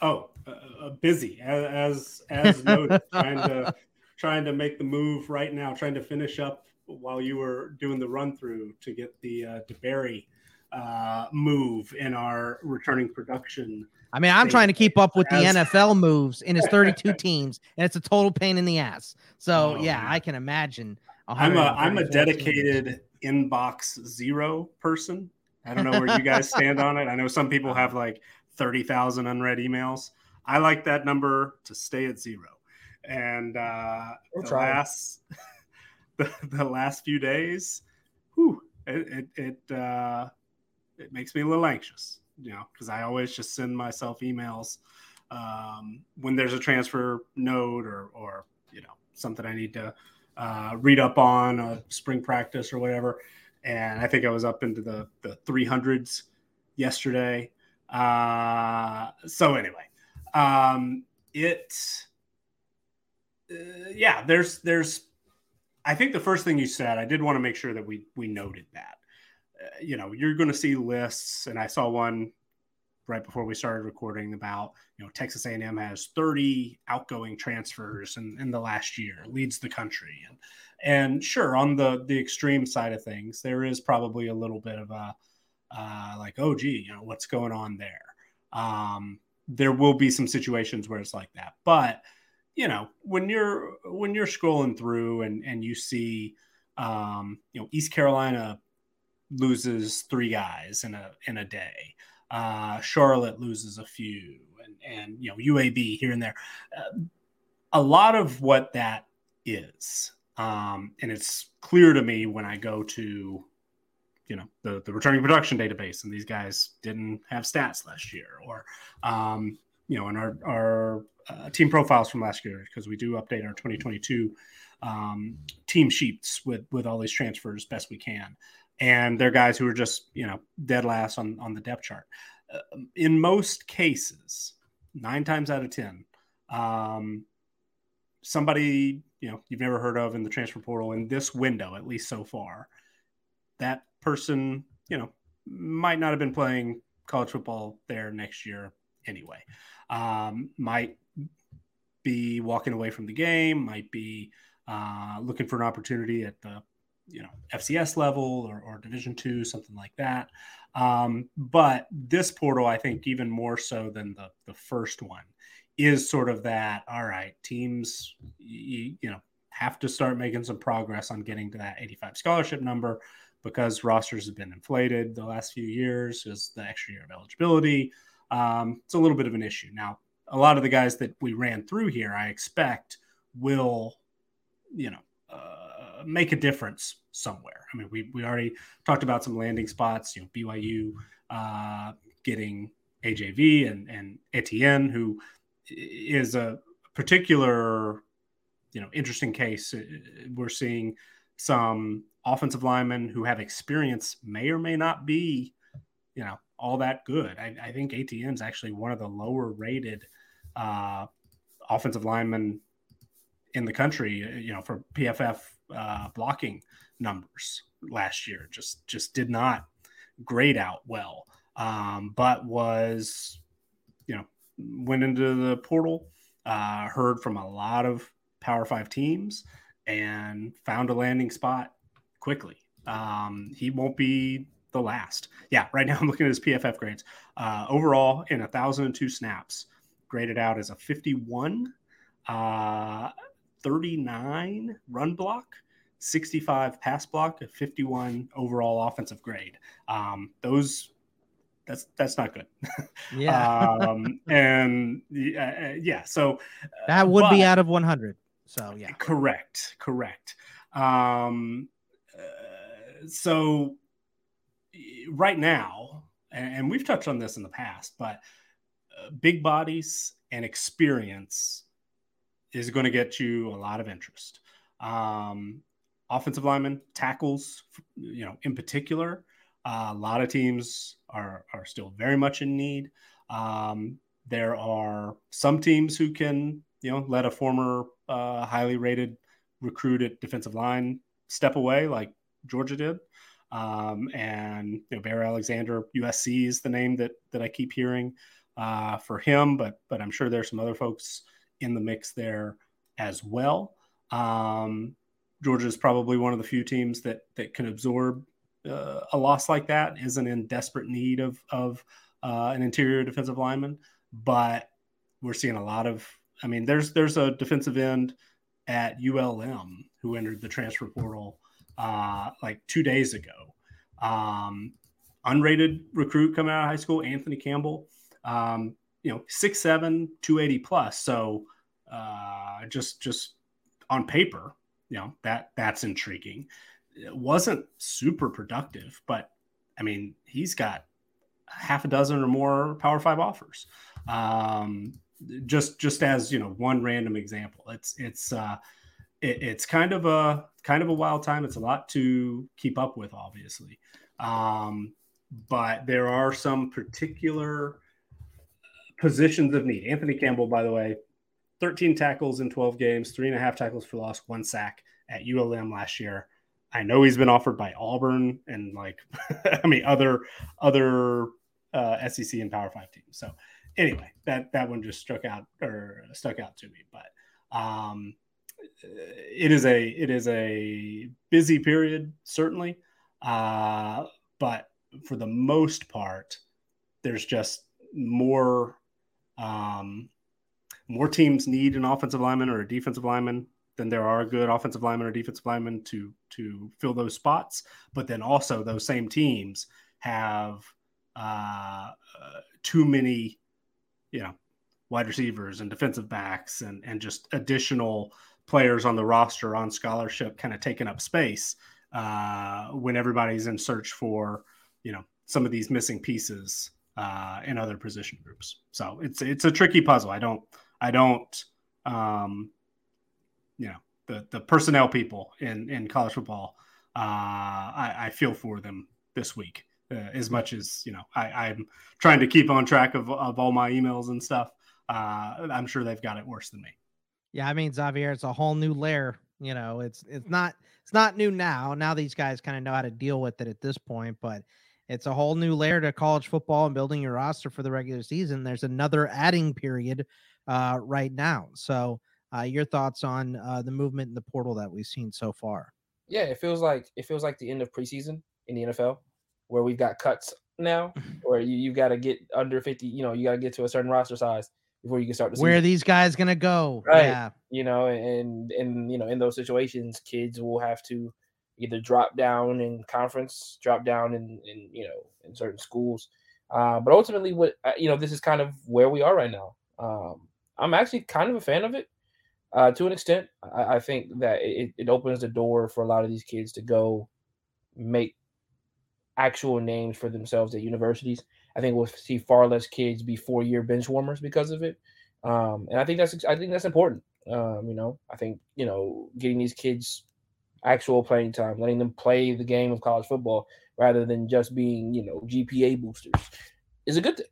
Oh, uh, uh, busy as as noted, trying to trying to make the move right now, trying to finish up while you were doing the run through to get the uh, DeBerry uh, move in our returning production. I mean, I'm trying to keep up with the NFL moves in his 32 teams, and it's a total pain in the ass. So oh, yeah, man. I can imagine. I'm a I'm a dedicated teams. inbox zero person. I don't know where you guys stand on it. I know some people have like 30,000 unread emails. I like that number to stay at zero. And uh, the last the, the last few days, whew, it it, it uh, it makes me a little anxious, you know, because I always just send myself emails um, when there's a transfer note or, or, you know, something I need to uh, read up on a spring practice or whatever. And I think I was up into the, the 300s yesterday. Uh, so anyway, um, it, uh, yeah, there's, there's, I think the first thing you said, I did want to make sure that we, we noted that you know, you're going to see lists, and I saw one right before we started recording about you know Texas A&M has 30 outgoing transfers in, in the last year, leads the country, and and sure on the the extreme side of things, there is probably a little bit of a uh, like oh gee, you know what's going on there. Um, there will be some situations where it's like that, but you know when you're when you're scrolling through and and you see Um, you know, East Carolina loses three guys in a in a day. Uh, Charlotte loses a few, and and you know UAB here and there. Uh, a lot of what that is, um, and it's clear to me when I go to you know the the returning production database and these guys didn't have stats last year or um, you know in our our uh, team profiles from last year because we do update our 2022 um, team sheets with with all these transfers best we can and they're guys who are just you know dead last on on the depth chart. Uh, in most cases nine times out of ten um, somebody you know you've never heard of in the transfer portal in this window at least so far that person you know might not have been playing college football there next year anyway. Um, might be walking away from the game might be uh, looking for an opportunity at the you know FCS level or, or Division two, something like that. Um, but this portal, I think, even more so than the the first one, is sort of that. All right, teams, you, you know, have to start making some progress on getting to that 85 scholarship number because rosters have been inflated the last few years. Is the extra year of eligibility? Um, it's a little bit of an issue now. A lot of the guys that we ran through here, I expect, will, you know, make a difference somewhere. I mean, we, we already talked about some landing spots, you know, BYU uh, getting AJV and, and Etienne, who is a particular, you know, interesting case. Uh, we're seeing some offensive linemen who have experience may or may not be, you know, all that good. I, I think Etienne is actually one of the lower rated uh, offensive linemen in the country, you know, for PFF uh, blocking numbers last year. Just just did not grade out well, um, but was you know went into the portal, uh, heard from a lot of Power Five teams, and found a landing spot quickly. Um, he won't be the last. Yeah, right now I'm looking at his PFF grades. Uh, overall, in 1,002 snaps, graded out as a 51. Uh, 39 run block, 65 pass block, a 51 overall offensive grade. Um, those that's that's not good. Yeah. um, and uh, yeah, so uh, that would but, be out of 100. So yeah. Correct. Correct. Um, uh, so right now, and, and, we've touched on this in the past, but uh, big bodies and experience is going to get you a lot of interest. Um, offensive linemen, tackles, you know, in particular, uh, a lot of teams are are still very much in need. Um, there are some teams who can, you know, let a former uh, highly rated recruit at defensive line step away, like Georgia did. Um, and you know, Bear Alexander, USC is the name that that I keep hearing uh, for him, but but I'm sure there's some other folks in the mix there as well. Um, Georgia is probably one of the few teams that that can absorb uh, a loss like that. Isn't in desperate need of of uh, an interior defensive lineman, but we're seeing a lot of. I mean, there's there's a defensive end at ULM who entered the transfer portal uh, like two days ago. Um, unrated recruit coming out of high school, Anthony Campbell. Um, you know, six seven, two eighty plus. So uh, just just on paper, you know that that's intriguing. It wasn't super productive, but I mean he's got half a dozen or more Power Five offers. Um, just just as you know one random example, it's it's uh, it, it's kind of a kind of a wild time. It's a lot to keep up with, obviously. Um, but there are some particular positions of need. Anthony Campbell, by the way, 13 tackles in 12 games, three and a half tackles for loss, one sack at ULM last year. I know he's been offered by Auburn and like, I mean, other other uh, SEC and Power Five teams. So anyway, that that one just struck out or stuck out to me. But um, it is a it is a busy period certainly, uh, but for the most part, there's just more um, more teams need an offensive lineman or a defensive lineman than there are good offensive linemen or defensive linemen to to fill those spots. But then also those same teams have uh, uh, too many, you know, wide receivers and defensive backs and and just additional players on the roster on scholarship kind of taking up space uh, when everybody's in search for you know some of these missing pieces uh, in other position groups. So it's it's a tricky puzzle. I don't I don't um, you know the the personnel people in in college football. Uh, I, I feel for them this week uh, as much as you know I, I'm trying to keep on track of of all my emails and stuff. Uh, I'm sure they've got it worse than me. Yeah, I mean Xavier, it's a whole new layer. You know, it's it's not it's not new now. Now these guys kind of know how to deal with it at this point, but it's a whole new layer to college football and building your roster for the regular season. There's another adding period uh, right now. So, uh, your thoughts on uh, the movement in the portal that we've seen so far? Yeah, it feels like it feels like the end of preseason in the NFL, where we've got cuts now, where you you've got to get under fifty. You know, you got to get to a certain roster size before you can start to. Where are these guys gonna go? Right. Yeah. You know, and and you know, in those situations, kids will have to either drop down in conference, drop down in, in you know in certain schools. Uh, but ultimately, what uh, you know, this is kind of where we are right now. Um, I'm actually kind of a fan of it uh, to an extent. I, I think that it, it opens the door for a lot of these kids to go make actual names for themselves at universities. I think we'll see far less kids be four year bench warmers because of it. Um, and I think that's I think that's important. Um, you know, I think you know getting these kids actual playing time, letting them play the game of college football rather than just being, you know, GPA boosters is a good thing.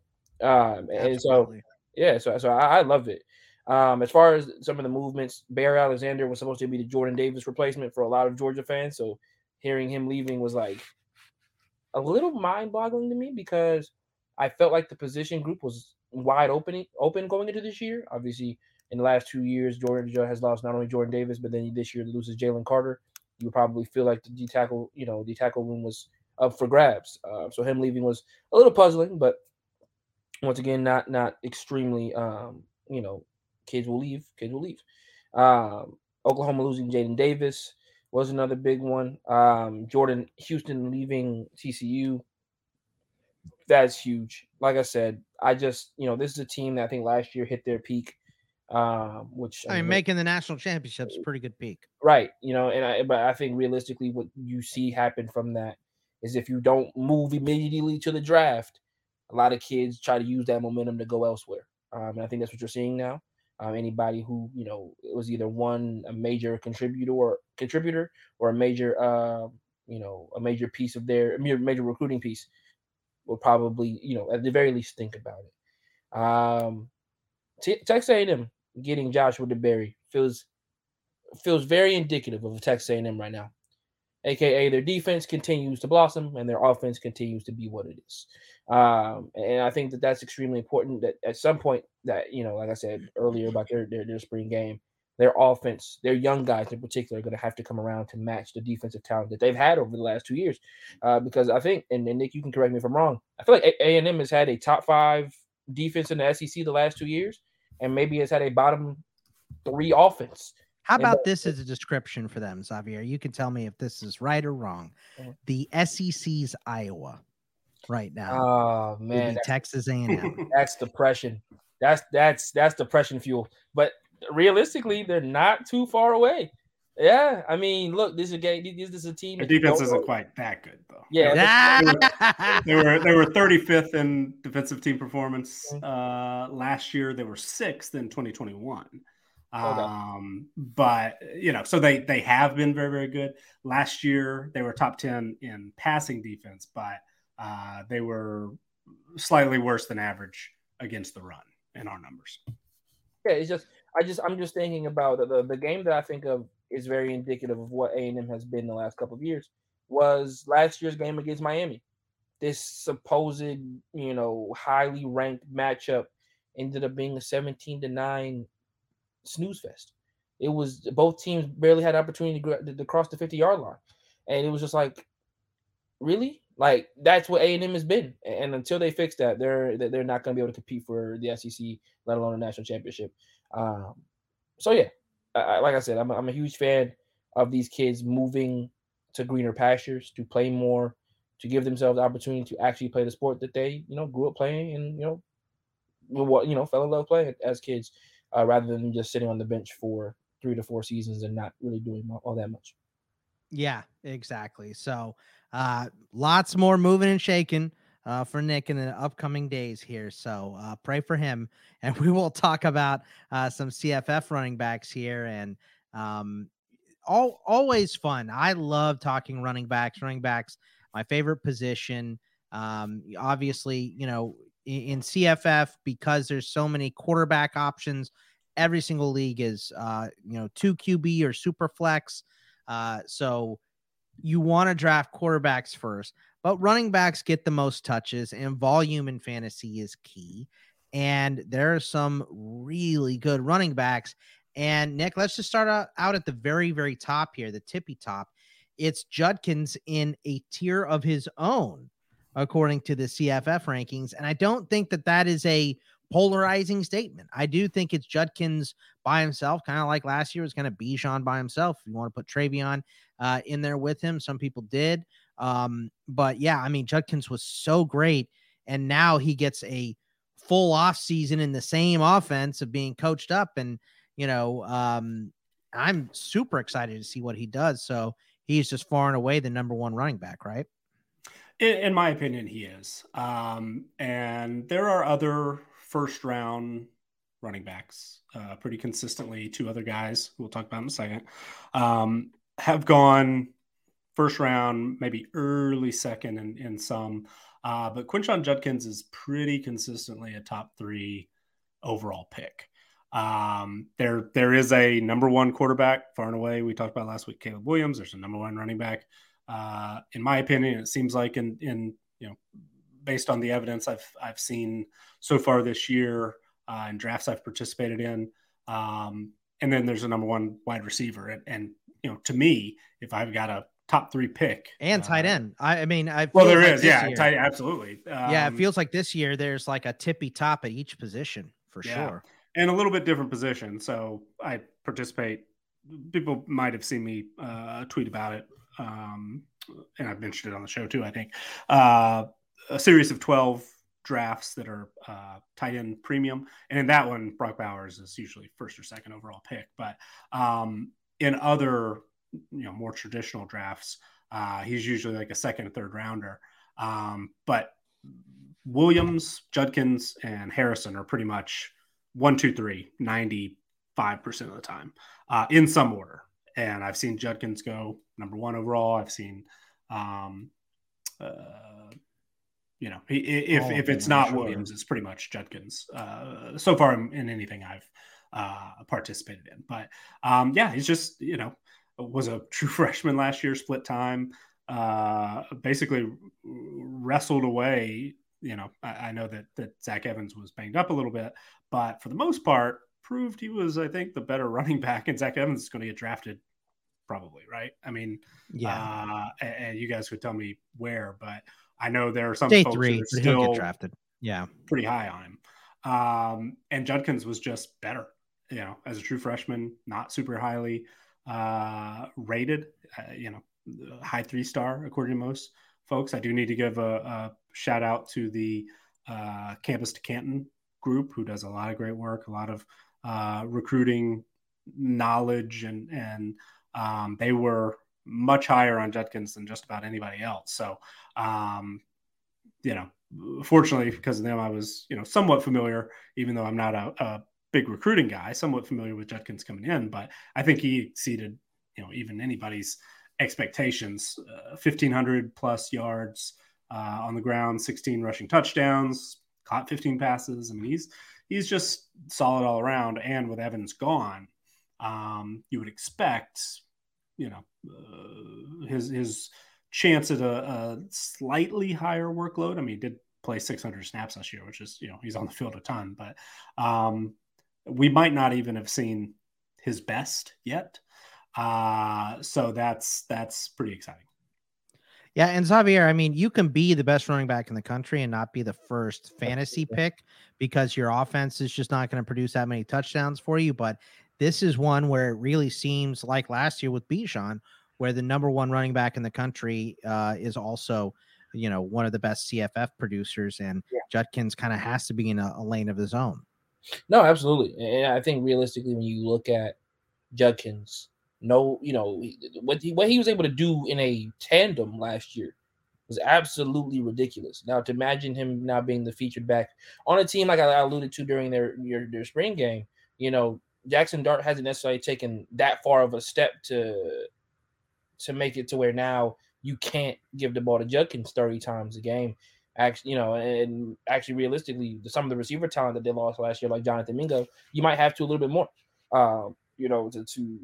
Um, and so, yeah, so, so I, I love it. Um, as far as some of the movements, Bear Alexander was supposed to be the Jordan Davis replacement for a lot of Georgia fans. So hearing him leaving was like a little mind boggling to me because I felt like the position group was wide open, open going into this year. Obviously, in the last two years, Georgia has lost not only Jordan Davis, but then this year loses Jalen Carter you probably feel like the D tackle, you know, the tackle room was up for grabs. Uh, so him leaving was a little puzzling, but once again, not not extremely. Um, you know, kids will leave. Kids will leave. Um, Oklahoma losing Jaden Davis was another big one. Um, Jordan Hudson leaving TCU. That's huge. Like I said, I just you know this is a team that I think last year hit their peak um, which I mean, making the national championships pretty good peak, right? You know, and I but I think realistically, what you see happen from that is if you don't move immediately to the draft, a lot of kids try to use that momentum to go elsewhere. Um, and I think that's what you're seeing now. Um, anybody who you know was either one a major contributor or contributor or a major uh, you know a major piece of their major recruiting piece will probably you know at the very least think about it. Um, Texas A&M getting Joshua DeBerry feels feels very indicative of a Texas A&M right now. AKA their defense continues to blossom and their offense continues to be what it is. Um, and I think that that's extremely important that at some point that, you know, like I said earlier about their, their, their spring game, their offense, their young guys in particular are going to have to come around to match the defensive talent that they've had over the last two years. Uh, because I think, and, and Nick, you can correct me if I'm wrong. I feel like A&M has had a top five defense in the SEC the last two years and maybe has had a bottom three offense. How about this as a description for them, Xavier? You can tell me if this is right or wrong. The SEC's Iowa right now. Oh man, Texas A&M. That's depression. That's that's that's depression fuel. But realistically, they're not too far away. Yeah, I mean, look, this is a game. This is a team. The defense isn't quite that good, though. Yeah, they were they were 35th in defensive team performance mm-hmm. uh, last year. They were sixth in 2021. Um, but you know, so they they have been very very good. Last year they were top 10 in passing defense, but uh, they were slightly worse than average against the run in our numbers. Yeah, it's just I just I'm just thinking about the, the, game that I think of is very indicative of what A&M has been the last couple of years was last year's game against Miami. This supposed, you know, highly ranked matchup ended up being a 17 to 9 snooze fest. It was both teams barely had opportunity to, to cross the 50 yard line. And it was just like, really? Like that's what A and M has been, and until they fix that, they're they're not going to be able to compete for the SEC, let alone a national championship. Um, so yeah, I, like I said, I'm a, I'm a huge fan of these kids moving to greener pastures to play more, to give themselves the opportunity to actually play the sport that they you know grew up playing and you know what you know fell in love playing as kids, uh, rather than just sitting on the bench for three to four seasons and not really doing all that much. Yeah, exactly. So, uh, lots more moving and shaking uh, for Nick in the upcoming days here. So uh, pray for him, and we will talk about uh, some CFF running backs here, and um, all always fun. I love talking running backs. Running backs, my favorite position. Um, obviously, you know, in, in CFF because there's so many quarterback options. Every single league is, uh, you know, two QB or super flex. Uh, so you want to draft quarterbacks first, but running backs get the most touches, and volume in fantasy is key. And there are some really good running backs. And Nick, let's just start out, at the very, very top here, the tippy top. It's Judkins in a tier of his own, according to the CFF rankings. And I don't think that that is a polarizing statement. I do think it's Judkins by himself, kind of like last year was kind of Bijan by himself. If you want to put TreVeyon uh, in there with him, some people did. Um, but yeah, I mean, Judkins was so great, and now he gets a full off season in the same offense of being coached up, and you know, um, I'm super excited to see what he does. So he's just far and away the number one running back, right? In, in my opinion, he is. Um, and there are other first round running backs uh, pretty consistently. Two other guys we'll talk about in a second um, have gone first round, maybe early second in, in some. Uh, but Quinshon Judkins is pretty consistently a top three overall pick. Um, there, there is a number one quarterback far and away. We talked about last week, Caleb Williams. There's a number one running back. Uh, in my opinion, it seems like in, in you know, based on the evidence I've I've seen so far this year uh, in drafts I've participated in, um, and then there's a number one wide receiver, and, and you know, to me, if I've got a top three pick and tight uh, end. I, I, mean, I well, there like is, yeah, year, tight, absolutely. Um, yeah, it um, feels like this year there's like a tippy top at each position for yeah. sure, and a little bit different position. So I participate. People might have seen me uh, tweet about it, um, and I've mentioned it on the show too. I think uh, a series of twelve drafts that are uh, tight end premium, and in that one, Brock Bowers is usually first or second overall pick. But um, in other you know more traditional drafts, uh, he's usually like a second or third rounder. Um, but Williams, Judkins, and Harrison are pretty much one, two, three, 95% of the time uh, in some order. And I've seen Judkins go number one overall. I've seen, um, uh, you know, if, oh, if it's not. Williams, it's pretty much Judkins uh, so far in, in anything I've uh, participated in. But um, yeah, he's just, you know, was a true freshman last year, split time, uh, basically wrestled away. You know, I, I, know that that Zach Evans was banged up a little bit, but for the most part, proved he was, I think, the better running back. And Zach Evans is going to get drafted, probably, right? I mean, yeah. Uh, and, and, you guys could tell me where, but I know there are some Day folks three, that are still drafted. Yeah, pretty high on him. Um, and Judkins was just better, you know, as a true freshman, not super highly uh, rated, uh, you know, high three star according to most folks. I do need to give a, a shout out to the uh, Campus to Canton group who does a lot of great work, a lot of uh, recruiting knowledge, and and um, they were much higher on Judkins than just about anybody else. So, um, you know, fortunately because of them, I was you know somewhat familiar, even though I'm not a, a big recruiting guy, somewhat familiar with Judkins coming in, but I think he exceeded, you know, even anybody's expectations. Uh, 1,500 plus yards uh, on the ground, 16 rushing touchdowns, caught 15 passes. I mean, he's he's just solid all around. And with Evans gone, um, you would expect, you know, uh, his his chance at a, a, slightly higher workload. I mean, he did play 600 snaps last year, which is you know he's on the field a ton, but um, we might not even have seen his best yet. Uh, so that's that's pretty exciting. Yeah, and Xavier, I mean, you can be the best running back in the country and not be the first fantasy pick because your offense is just not going to produce that many touchdowns for you. But this is one where it really seems like last year with Bijan, where the number one running back in the country uh, is also, you know, one of the best CFF producers, and yeah. Judkins kind of has to be in a, a, lane of his own. No, absolutely, and I think realistically, when you look at Judkins, no, you know what he, what he was able to do in a tandem last year was absolutely ridiculous. Now to imagine him now being the featured back on a team like I alluded to during their their, their spring game, you know, Jackson Dart hasn't necessarily taken that far of a step to to make it to where now you can't give the ball to Judkins 30 times a game. Actually, you know, and actually realistically, some of the receiver talent that they lost last year, like Jonathan Mingo, you might have to a little bit more, um, you know, to, to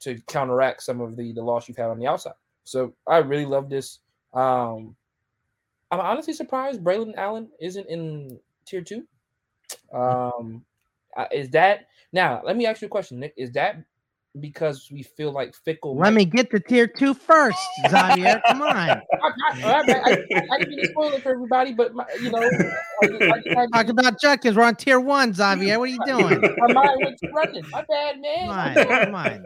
to counteract some of the the loss you've had on the outside. So I really love this. Um, I'm honestly surprised Braylon Allen isn't in tier two. Um, uh, is that now? Let me ask you a question, Nick. Is that because we feel like fickle? Let me get to tier two first, Xavier. Come on. I, I, I, I, didn't spoil it for everybody, but my, you know, talk about Chuck because we're on tier one, Xavier. What are you doing? my mind went running. My bad, man. Come on, come on.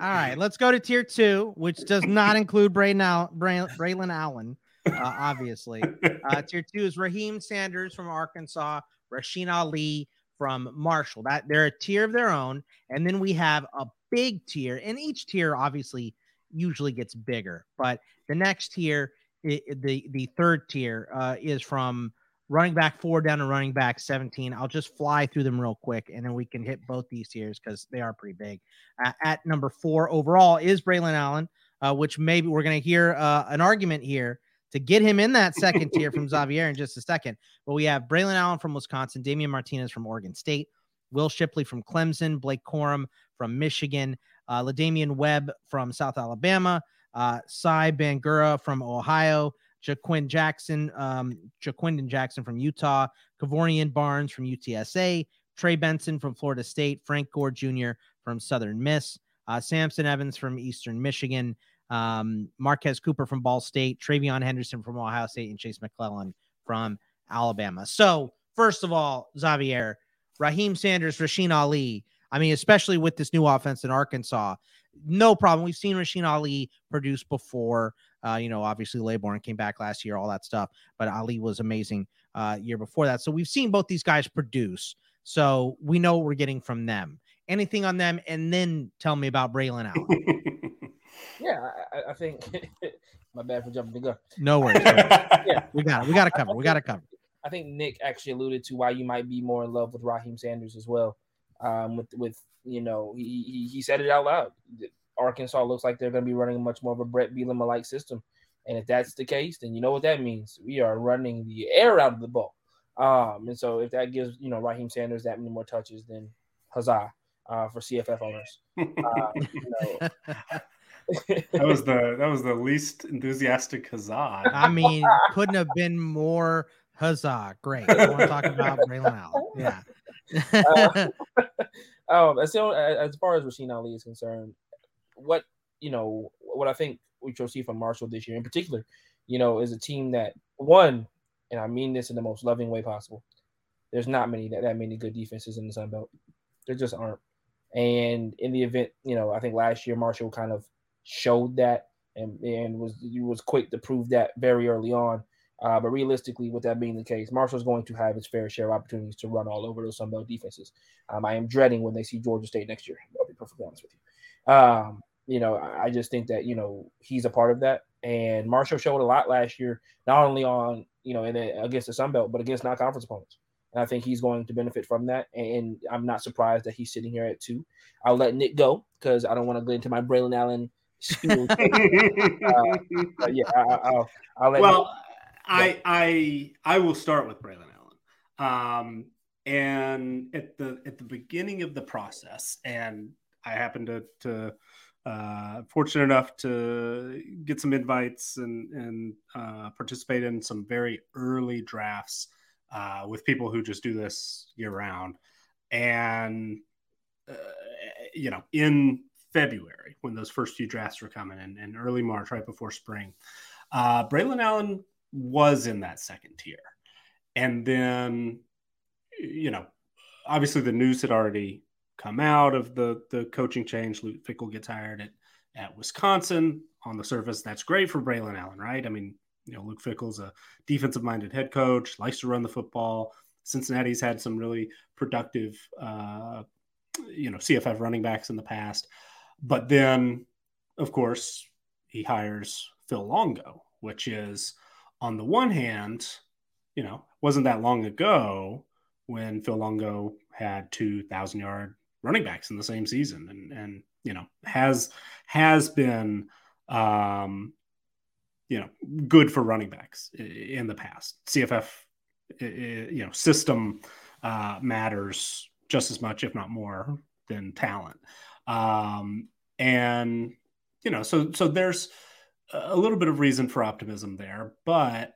All right, let's go to tier two, which does not include Bray now, Bray, Braylon Allen. Uh, obviously, uh, tier two is Raheim Sanders from Arkansas, Rasheen Ali from Marshall. That they're a tier of their own, and then we have a big tier, and each tier obviously usually gets bigger. But the next tier, the the third tier, uh, is from running back four down to running back 17. I'll just fly through them real quick and then we can hit both these tiers because they are pretty big. Uh, at number four overall is Braylon Allen, uh, which maybe we're going to hear uh, an argument here to get him in that second tier from Xavier in just a second. But we have Braylon Allen from Wisconsin, Damien Martinez from Oregon State, Will Shipley from Clemson, Blake Corum from Michigan, uh, La'Damian Webb from South Alabama, uh, Sieh Bangura from Ohio, Jaquin Jackson, um, Ja'Quinden Jackson from Utah, Kevorian Barnes from UTSA, Trey Benson from Florida State, Frank Gore Jr. from Southern Miss, uh, Samson Evans from Eastern Michigan, um, Marquez Cooper from Ball State, TreVeyon Henderson from Ohio State, and Jase McClellan from Alabama. So, first of all, Xavier, Raheim Sanders, Rasheen Ali. I mean, especially with this new offense in Arkansas, no problem. We've seen Rasheen Ali produce before. Uh, you know, obviously Laborn came back last year, all that stuff, but Ali was amazing uh, year before that. So we've seen both these guys produce. So we know what we're getting from them. Anything on them, and then tell me about Braylon Allen. Yeah, I, I think my bad for jumping the gun. No worries. yeah, we got it. We got to cover. We got to cover. I think Nick actually alluded to why you might be more in love with Raheim Sanders as well. Um, with with you know, he, he, he said it out loud. Arkansas looks like they're going to be running much more of a Bret Bielema like system, and if that's the case, then you know what that means. We are running the air out of the ball. Um, and so if that gives you know Raheim Sanders that many more touches, then huzzah uh, for CFF owners. Uh, you know, that was the that was the least enthusiastic huzzah. I mean, couldn't have been more huzzah. Great. I want to talk about Braylon Allen. Yeah. uh, um, as, as far as Rasheen Ali is concerned, what you know, what I think we'll see from Marshall this year, in particular, you know, is a team that one, and I mean this in the most loving way possible. There's not many that, that many good defenses in the Sun Belt. There just aren't. And in the event, you know, I think last year Marshall kind of showed that and, and was was quick to prove that very early on. Uh, but realistically, with that being the case, Marshall's going to have its fair share of opportunities to run all over those Sunbelt defenses. Um, I am dreading when they see Georgia State next year. I'll be perfectly honest with you. Um, you know, I just think that you know he's a part of that, and Marshall showed a lot last year, not only on you know in a, against the Sunbelt, but against non-conference opponents. And I think he's going to benefit from that. And I'm not surprised that he's sitting here at two. I'll let Nick go because I don't want to go into my Braylon Allen uh, yeah, I, will I'll let well, I I I will start with Braylon Allen. Um, and at the at the beginning of the process, and I happened to to uh, fortunate enough to get some invites and and uh, participate in some very early drafts uh, with people who just do this year round, and uh, you know in February when those first few drafts were coming in, and early March, right before spring. Uh, Braylon Allen was in that second tier. And then, you know, obviously the news had already come out of the the coaching change. Luke Fickell gets hired at at Wisconsin. On the surface, that's great for Braylon Allen, right? I mean, you know, Luke Fickell's a defensive minded head coach, likes to run the football. Cincinnati's had some really productive, uh, you know, CFF running backs in the past. But then, of course, he hires Phil Longo, which is on the one hand, you know, wasn't that long ago when Phil Longo had 2,000 yard running backs in the same season and, and you know, has, has been, um, you know, good for running backs in the past. CFF, you know, system uh, matters just as much, if not more, than talent. Um, and you know, so so there's a little bit of reason for optimism there, but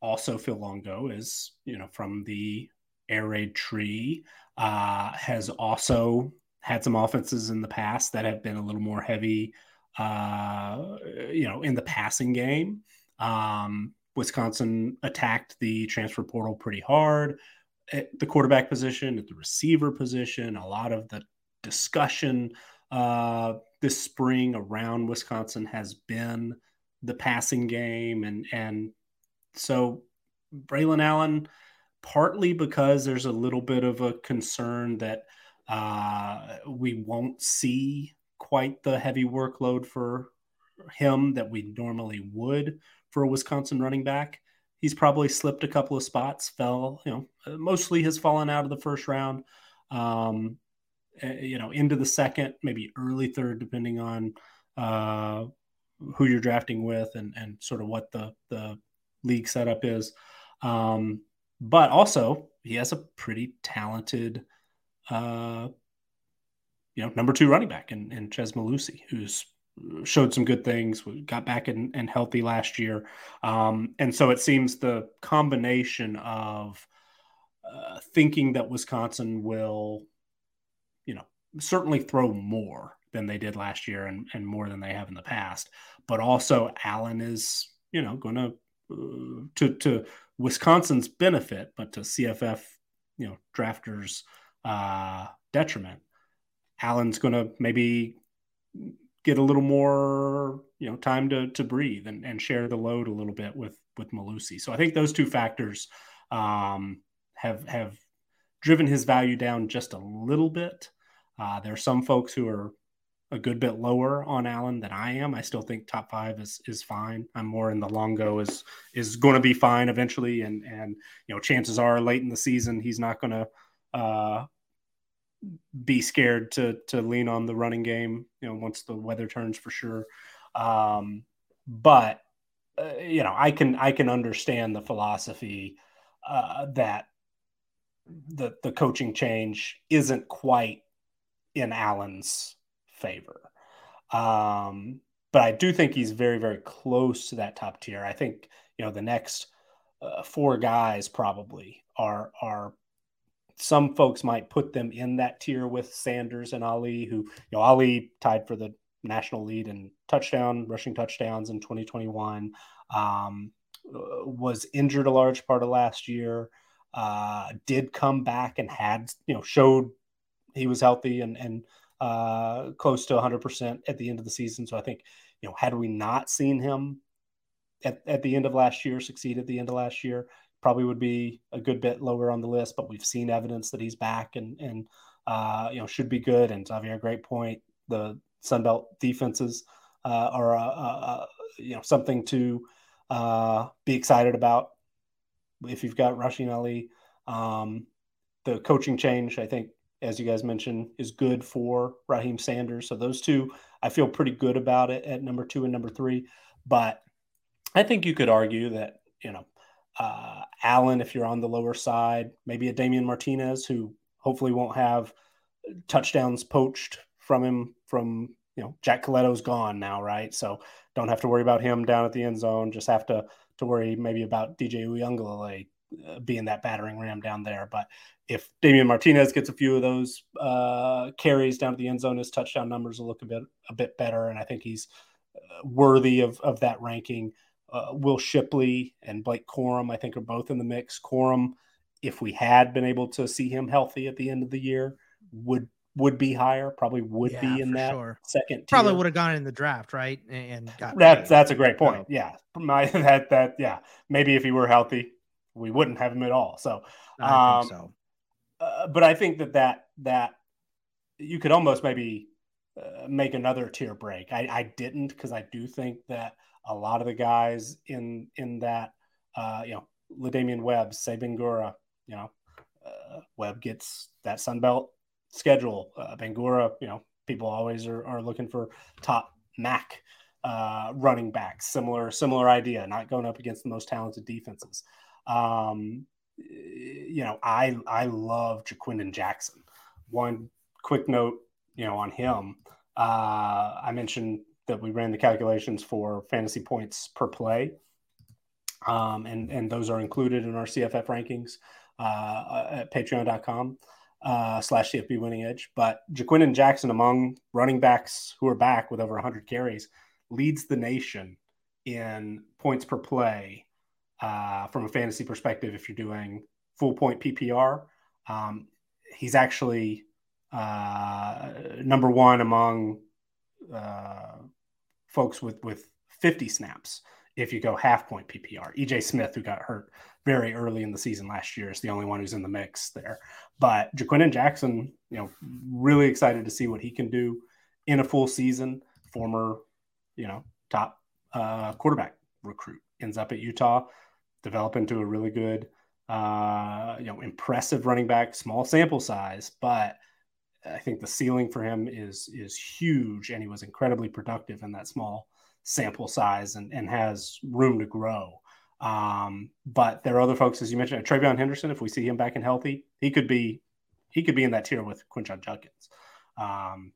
also Phil Longo is, you know, from the air raid tree, uh, has also had some offenses in the past that have been a little more heavy, uh, you know, in the passing game. Um, Wisconsin attacked the transfer portal pretty hard at the quarterback position, at the receiver position. A lot of the discussion uh, this spring around Wisconsin has been the passing game, and and so Braylon Allen, partly because there's a little bit of a concern that uh, we won't see quite the heavy workload for him that we normally would for a Wisconsin running back. He's probably slipped a couple of spots, fell, you know, mostly has fallen out of the first round. Um, you know, into the second, maybe early third, depending on uh, who you're drafting with and and sort of what the the league setup is. Um, but also, he has a pretty talented, uh, you know, number two running back in, in Chez Mellusi, who's showed some good things, got back and, healthy last year. Um, and so it seems the combination of uh, thinking that Wisconsin will, certainly throw more than they did last year and, and more than they have in the past. But also, Allen is, you know, going to uh, to to Wisconsin's benefit, but to CFF, you know, drafters' uh, detriment. Allen's going to maybe get a little more, you know, time to to breathe and, and share the load a little bit with with Mellusi. So I think those two factors um, have have driven his value down just a little bit. Uh, there are some folks who are a good bit lower on Allen than I am. I still think top five is is fine. I'm more in the Longo is is going to be fine eventually, and and you know chances are late in the season he's not going to uh, be scared to to lean on the running game. You know once the weather turns for sure. Um, but uh, you know I can I can understand the philosophy uh, that the the coaching change isn't quite in Allen's favor. Um, but I do think he's very, very close to that top tier. I think you know the next uh, four guys probably are are some folks might put them in that tier with Sanders and Ali, who you know Ali tied for the national lead in touchdown rushing touchdowns in 2021. Um, uh, was injured a large part of last year. Uh, did come back and had you know showed he was healthy and and uh, close to 100% at the end of the season. So I think, you know, had we not seen him at, at the end of last year, succeed at the end of last year, probably would be a good bit lower on the list. But we've seen evidence that he's back and, and uh, you know, should be good. And Xavier, great point. The Sunbelt defenses uh, are, uh, uh, you know, something to uh, be excited about if you've got Rasheen Ali. Um, the coaching change, I think, as you guys mentioned, is good for Raheim Sanders. So those two, I feel pretty good about it at number two and number three. But I think you could argue that, you know, uh, Allen, if you're on the lower side, maybe a Damien Martinez, who hopefully won't have touchdowns poached from him from, you know, Jack Colletto's gone now, right? So don't have to worry about him down at the end zone. Just have to to worry maybe about DJ Uiagalelei uh, being that battering ram down there. But if Damien Martinez gets a few of those uh, carries down to the end zone, his touchdown numbers will look a bit a bit better, and I think he's uh, worthy of of that ranking. Uh, Will Shipley and Blake Corum, I think, are both in the mix. Corum, if we had been able to see him healthy at the end of the year, would would be higher, probably would Yeah, be in that sure. second. Probably tier. would have gone in the draft, right? And and got That's paid. that's a great point. So- Yeah, my that that yeah. Maybe if he were healthy, we wouldn't have him at all. So, I um, think so. uh, but I think that that that you could almost maybe uh, make another tier break. I, I didn't because I do think that a lot of the guys in in that uh, you know La'Damian Webb, Sieh Bangura, you know, uh, Webb gets that Sun Belt schedule. Uh, Bangura, you know, people always are, are looking for top MAC uh, running backs. Similar similar idea, not going up against the most talented defenses. Um, you know, I I love Ja'Quinden Jackson. One quick note, you know, on him. Uh, I mentioned that we ran the calculations for fantasy points per play, um, and and those are included in our CFF rankings uh, at Patreon.com uh, slash CFB Winning Edge. But Ja'Quinden Jackson, among running backs who are back with over 100 carries, leads the nation in points per play uh, from a fantasy perspective. If you're doing full point PPR, um, he's actually uh, number one among uh, folks with with 50 snaps. If you go half point PPR, EJ Smith, who got hurt very early in the season last year, is the only one who's in the mix there. But Ja'Quinden Jackson, you know, really excited to see what he can do in a full season. Former, you know, top uh, quarterback recruit ends up at Utah, develop into a really good, uh, you know, impressive running back. Small sample size, but I think the ceiling for him is is huge, and he was incredibly productive in that small sample size, and, and has room to grow. Um, but there are other folks, as you mentioned, TreVeyon Henderson. If we see him back and healthy, he could be he could be in that tier with Quinshon Judkins. Um,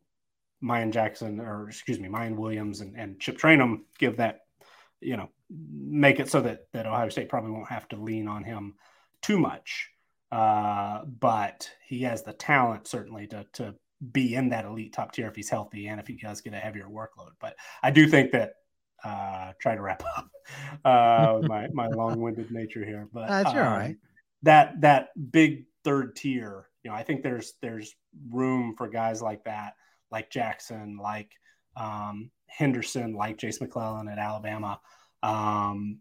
Mayan Jackson, or excuse me, Miyan Williams and, and Chip Trayanum give that, you know, make it so that that Ohio State probably won't have to lean on him too much. Uh, but he has the talent certainly to to be in that elite top tier if he's healthy and if he does get a heavier workload. But I do think that uh try to wrap up uh my my long-winded nature here. But That's um, right. That that big third tier, you know, I think there's there's room for guys like that, like Jackson, like um Henderson, like Jase McClellan at Alabama. Um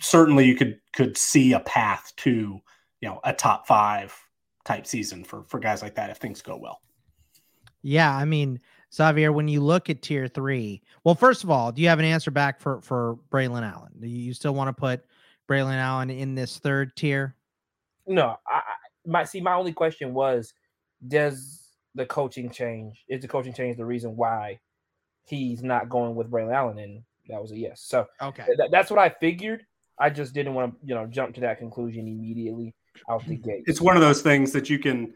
certainly you could could see a path to you know a top five type season for for guys like that if things go well. Yeah, I mean, Xavier, when you look at tier three, well, first of all, do you have an answer back for for Braylon Allen? Do you still want to put Braylon Allen in this third tier? No, I, I my see. My only question was, does the coaching change? Is the coaching change the reason why he's not going with Braylon Allen? And that was a yes. So Okay. th- that's what I figured. I just didn't want to, you know, jump to that conclusion immediately out the gate. It's one of those things that you can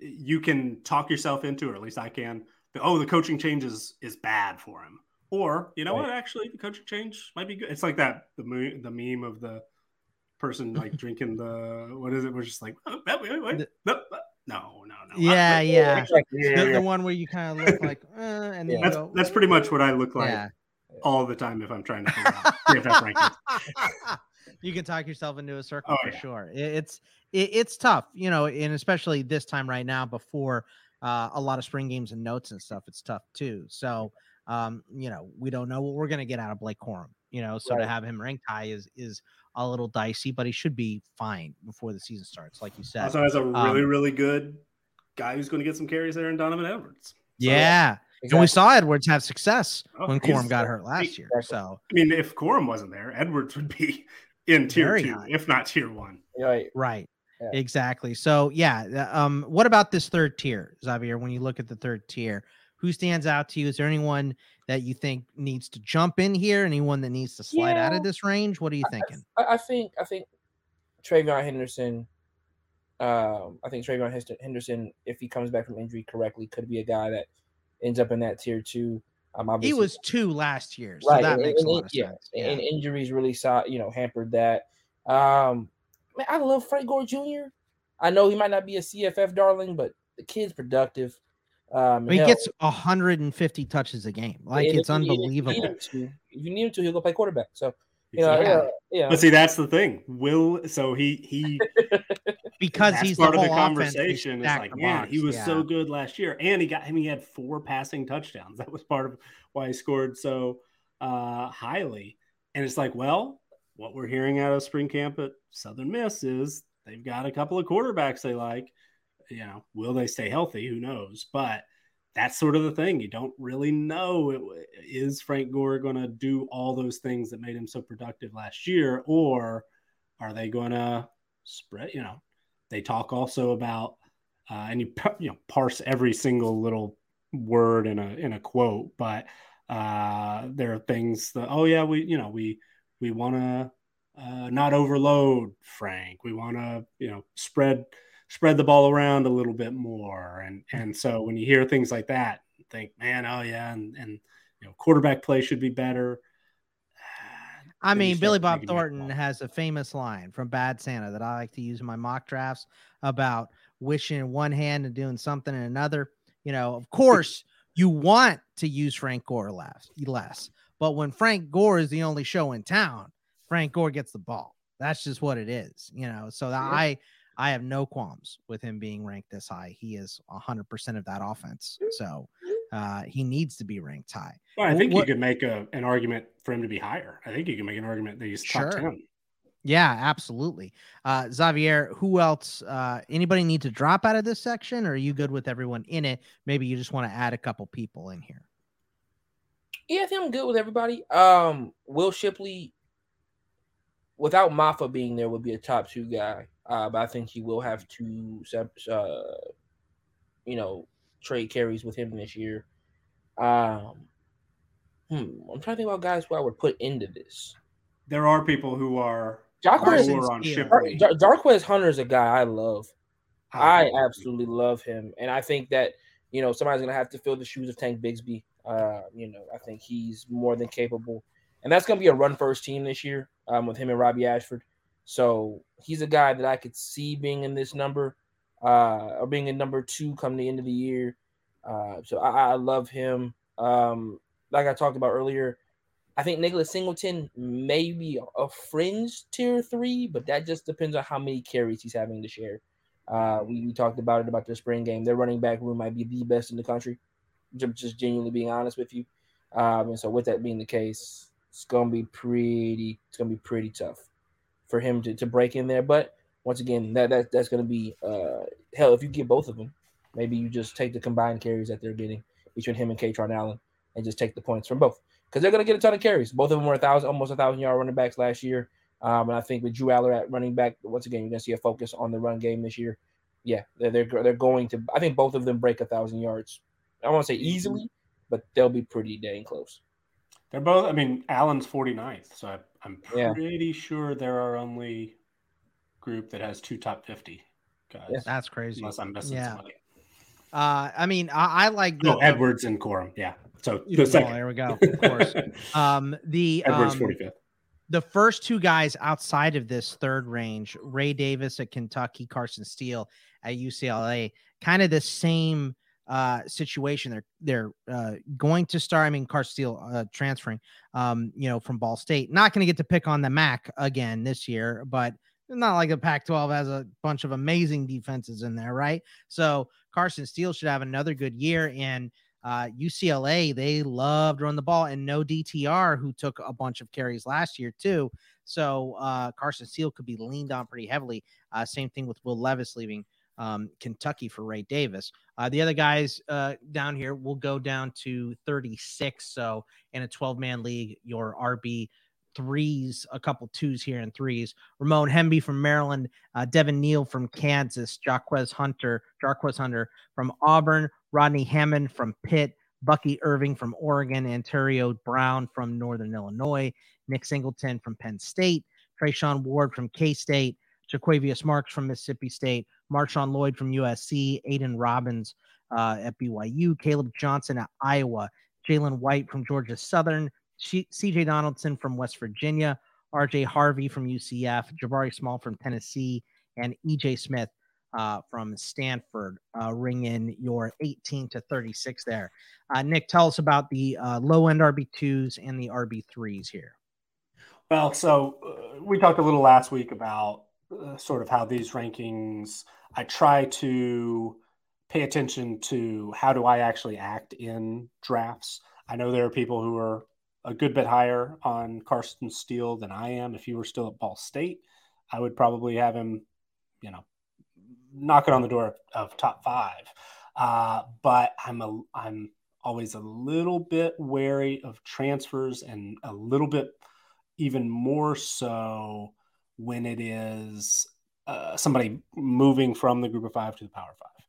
you can talk yourself into, or at least I can. that, Oh, the coaching change is is bad for him, or you know Right. what? Actually, the coaching change might be good. It's like that the mo- the meme of the person like drinking the what is it? We're just like oh, wait, wait, wait, The- no, no, no, no. Yeah, I- yeah. Exactly. Yeah, The, yeah, the one where you kind of look like, uh, and then Yeah. That's go, that's pretty much what I look like yeah. all the time if I'm trying to figure out CFF rankings. you can talk yourself into a circle Oh, for yeah. sure. It, it's it, it's tough, you know, and especially this time right now before uh, a lot of spring games and notes and stuff. It's tough too. So, um, you know, we don't know what we're gonna get out of Blake Corum. You know, so to have him ranked high is is a little dicey, but he should be fine before the season starts, like you said. Also has a really Um, really good guy who's going to get some carries there in Donovan Edwards. So, yeah, and we saw Edwards have success Oh, when he's- Corum got hurt last year. Exactly. So I mean, if Corum wasn't there, Edwards would be in tier Very two, high. if not tier one. Right. Right. Yeah. Exactly. So yeah. Um, what about this third tier, Xavier? When you look at the third tier, who stands out to you? Is there anyone that you think needs to jump in here? Anyone that needs to slide out of this range? What are you thinking? I, I think I think TreVeyon Henderson. Um, I think Hest- Henderson, if he comes back from injury correctly, could be a guy that ends up in that tier two. Um, He was two last year, so right, that and- makes and- a lot of yeah, sense. And injuries really saw you know hampered that. Um, man, I love Frank Gore Jr. I know he might not be a CFF darling, but the kid's productive. Um, He hell, gets 150 touches a game. Like and it's if if you need unbelievable. him to- If you need him to, he'll go play quarterback. So Yeah, yeah, yeah. But see, that's the thing. Will so he he because he's part the of the conversation. It's like, the man, box, he was yeah. so good last year, and he got him. He had four passing touchdowns. That was part of why he scored so uh, highly. And it's like, well, what we're hearing out of spring camp at Southern Miss is they've got a couple of quarterbacks they like. You know, will they stay healthy? Who knows? But that's sort of the thing. You don't really know. Is Frank Gore going to do all those things that made him so productive last year, or are they going to spread? You know, they talk also about, uh, and you you know parse every single little word in a in a quote, but uh, there are things that oh yeah we you know we we want to uh, not overload Frank. We want to you know spread spread the ball around a little bit more. And mm-hmm. and so when you hear things like that, think, man, oh yeah, and and you know, quarterback play should be better. I mean, Billy Bob Thornton has a famous line from Bad Santa that I like to use in my mock drafts about wishing in one hand and doing something in another. You know, of course, you want to use Frank Gore less, less, but when Frank Gore is the only show in town, Frank Gore gets the ball. That's just what it is, you know. So that Yeah. I I have no qualms with him being ranked this high. He is 100% of that offense. So uh, he needs to be ranked high. Well, I think what- you could make a, an argument for him to be higher. I think you can make an argument that he's top ten. Yeah, absolutely. Uh, Xavier, who else? Uh, anybody need to drop out of this section, or are you good with everyone in it? Maybe you just want to add a couple people in here. Yeah, I think I'm good with everybody. Um, Will Shipley, without Mafah being there, would be a top two guy. Uh, but I think he will have to, sep- uh, you know, trade carries with him this year. Um, hmm, I'm trying to think about guys who I would put into this. There are people who are Jarquez, Carson lower on Steele. Dar- Shipley. Dar- Darquez Hunter is a guy I love. I agree. absolutely love him, and I think that you know somebody's gonna have to fill the shoes of Tank Bigsby. Uh, you know, I think he's more than capable, and that's gonna be a run first team this year um, with him and Robbie Ashford. So he's a guy that I could see being in this number, uh, or being in number two come the end of the year. Uh, so I, I love him. Um, like I talked about earlier, I think Nicholas Singleton may be a fringe tier three, but that just depends on how many carries he's having to share. Uh, we, we talked about it about the spring game. Their running back room might be the best in the country. Just genuinely being honest with you. Um, and so with that being the case, it's gonna be pretty. It's gonna be pretty tough for him to, to break in there. But once again, that, that that's gonna be uh, hell. If you get both of them, maybe you just take the combined carries that they're getting between him and Kaytron Allen, and just take the points from both because they're gonna get a ton of carries. Both of them were a thousand, almost a thousand yard running backs last year. Um, and I think with Drew Allar at running back, once again, you're going to see a focus on the run game this year. Yeah, they're, they're they're going to. I think both of them break a thousand yards. I won't say easily, but they'll be pretty dang close. They're both. I mean, Allen's 49th, so I, I'm Yeah. pretty sure there are only group that has two top 50 guys. Yeah. That's crazy. Unless I'm missing Yeah. somebody. Uh, I mean, I, I like the, No, Edwards and Corum. Yeah. So the know, second. there we go. Of course. Um, the Edwards um, 45th. the first two guys outside of this third range, Ray Davis at Kentucky, Carson Steele at UCLA, kind of the same uh, situation. They're they're uh, going to start. I mean, Carson Steele uh, transferring, um, you know, from Ball State. Not going to get to pick on the MAC again this year, but not like the Pac-12 has a bunch of amazing defenses in there, right? So Carson Steele should have another good year. And uh, UCLA, they loved run the ball, and no DTR, who took a bunch of carries last year too. So uh, Carson Steele could be leaned on pretty heavily. Uh, same thing with Will Levis leaving um, Kentucky for Ray Davis. Uh, the other guys uh, down here will go down to 36. So in a 12 man league, your RB threes, a couple twos here and threes. Roman Hemby from Maryland, uh, Devin Neal from Kansas, Jaquez Hunter, Jarquez Hunter from Auburn, Rodney Hammond from Pitt, Bucky Irving from Oregon, Antario Brown from Northern Illinois, Nick Singleton from Penn State, Treshaun Ward from K State, Jo'quavious Marks from Mississippi State, Marshawn Lloyd from USC, Aidan Robbins uh, at BYU, Caleb Johnson at Iowa, Jalen White from Georgia Southern, CJ Donaldson from West Virginia, RJ Harvey from UCF, Jabari Small from Tennessee, and EJ Smith uh, from Stanford. Uh, ring in your 18 to 36 there. Uh, Nick, tell us about the uh, low end RB2s and the RB3s here. Well, so uh, we talked a little last week about uh, sort of how these rankings. I try to pay attention to how do I actually act in drafts. I know there are people who are a good bit higher on Carson Steele than I am. If he were still at Ball State, I would probably have him, you know, knocking on the door of, top five. Uh, but I'm a I'm always a little bit wary of transfers and a little bit even more so when it is uh, somebody moving from the group of five to the power five.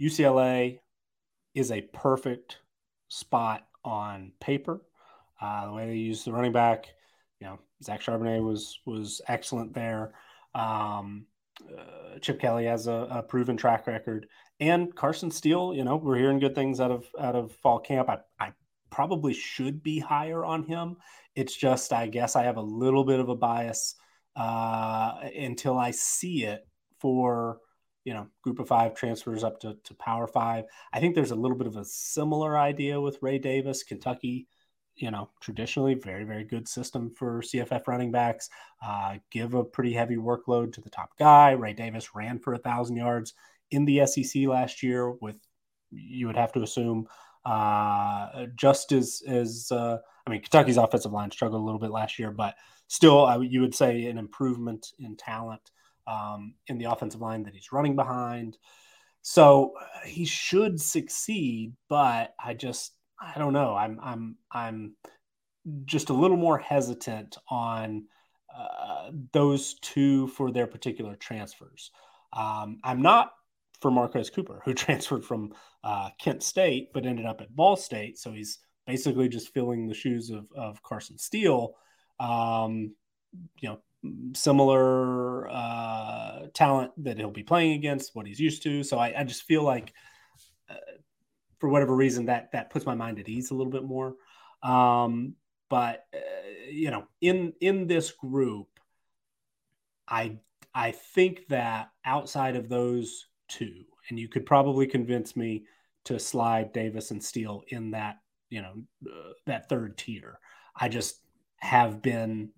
UCLA is a perfect spot on paper. Uh, the way they use the running back, you know, Zach Charbonnet was was excellent there. Um, uh, Chip Kelly has a, a, proven track record, and Carson Steele. You know, we're hearing good things out of out of fall camp. I, I probably should be higher on him. It's just, I guess, I have a little bit of a bias uh, until I see it for you know, group of five transfers up to, to power five. I think there's a little bit of a similar idea with Ray Davis, Kentucky, you know, traditionally very, very good system for CFF running backs. Uh, give a pretty heavy workload to the top guy. Ray Davis ran for a thousand yards in the SEC last year with, you would have to assume, uh, just as, as, uh, I mean, Kentucky's offensive line struggled a little bit last year, but still, you would say an improvement in talent um, in the offensive line that he's running behind. So uh, he should succeed, but I just I don't know. I'm I'm I'm just a little more hesitant on uh, those two for their particular transfers. Um, I'm not for Marquez Cooper, who transferred from uh, Kent State but ended up at Ball State. So he's basically just filling the shoes of, of Carson Steele. Um, you know, similar uh, talent that he'll be playing against, what he's used to. So I, I just feel like, uh, for whatever reason, that that puts my mind at ease a little bit more. Um, but uh, you know, in in this group, I I think that outside of those two, and you could probably convince me to slide Davis and Steele in that you know uh, that third tier. I just have been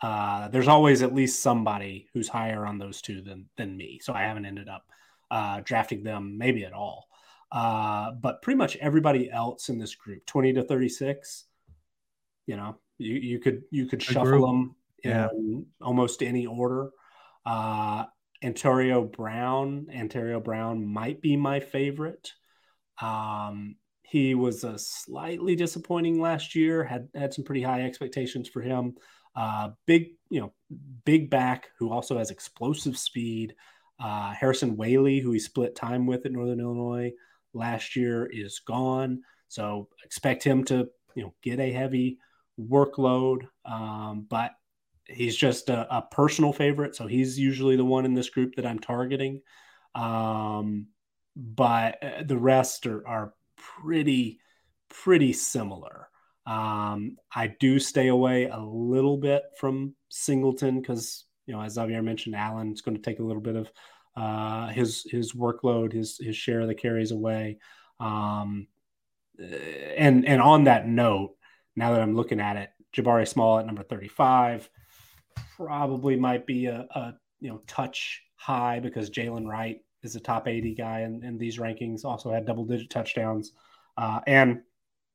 uh, there's always at least somebody who's higher on those two than than me. So I haven't ended up uh, drafting them maybe at all. Uh, but pretty much everybody else in this group, 20 to 36, you know, you, you could you could shuffle them yeah. in almost any order. Uh, Antario Brown, Antario Brown might be my favorite. Um, he was a slightly disappointing last year. Had had some pretty high expectations for him. Uh, big, you know, big back who also has explosive speed. Uh, Harrison Waylee, who he split time with at Northern Illinois last year, is gone. So expect him to, you know, get a heavy workload. Um, but he's just a, a, personal favorite. So he's usually the one in this group that I'm targeting. Um, but uh, the rest are, are pretty, pretty similar. Um, I do stay away a little bit from Singleton because, you know, as Xavier mentioned, Allen's going to take a little bit of uh, his his workload, his his share of the carries away. Um, and and on that note, now that I'm looking at it, Jabari Small at number 35 probably might be a, a you know touch high because Jalen Wright is a top 80 guy in, in these rankings. Also had double digit touchdowns, uh, and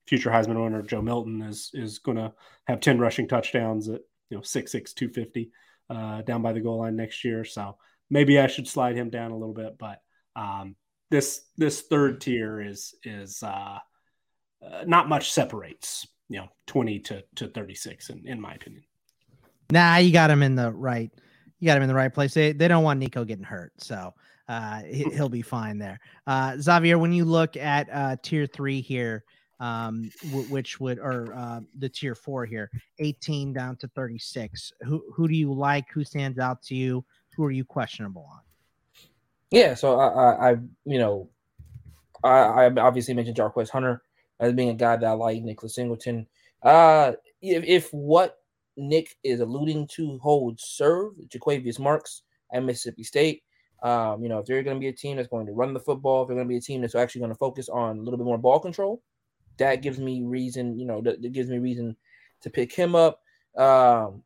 future Heisman winner Joe Milton is is going to have 10 rushing touchdowns at you know 6'6 250 uh, down by the goal line next year. So maybe I should slide him down a little bit, but um, this this third tier is is uh, uh, not much separates you know 20 to to 36 in, in my opinion. Nah, you got him in the right. You got him in the right place. They they don't want Nico getting hurt, so uh, he'll be fine there. Uh, Xavier, when you look at uh, tier three here, um, w- which would or uh, the tier four here, 18 down to 36. Who who do you like? Who stands out to you? Who are you questionable on? Yeah, so I, I, I you know, I, I obviously mentioned Jarquez Hunter as being a guy that I like. Nicholas Singleton. Uh, if, if what Nick is alluding to holds serve, Jo'quavious Marks at Mississippi State. Um, you know, if they're going to be a team that's going to run the football, if they're going to be a team that's actually going to focus on a little bit more ball control, that gives me reason, you know, that, that gives me reason to pick him up. Um,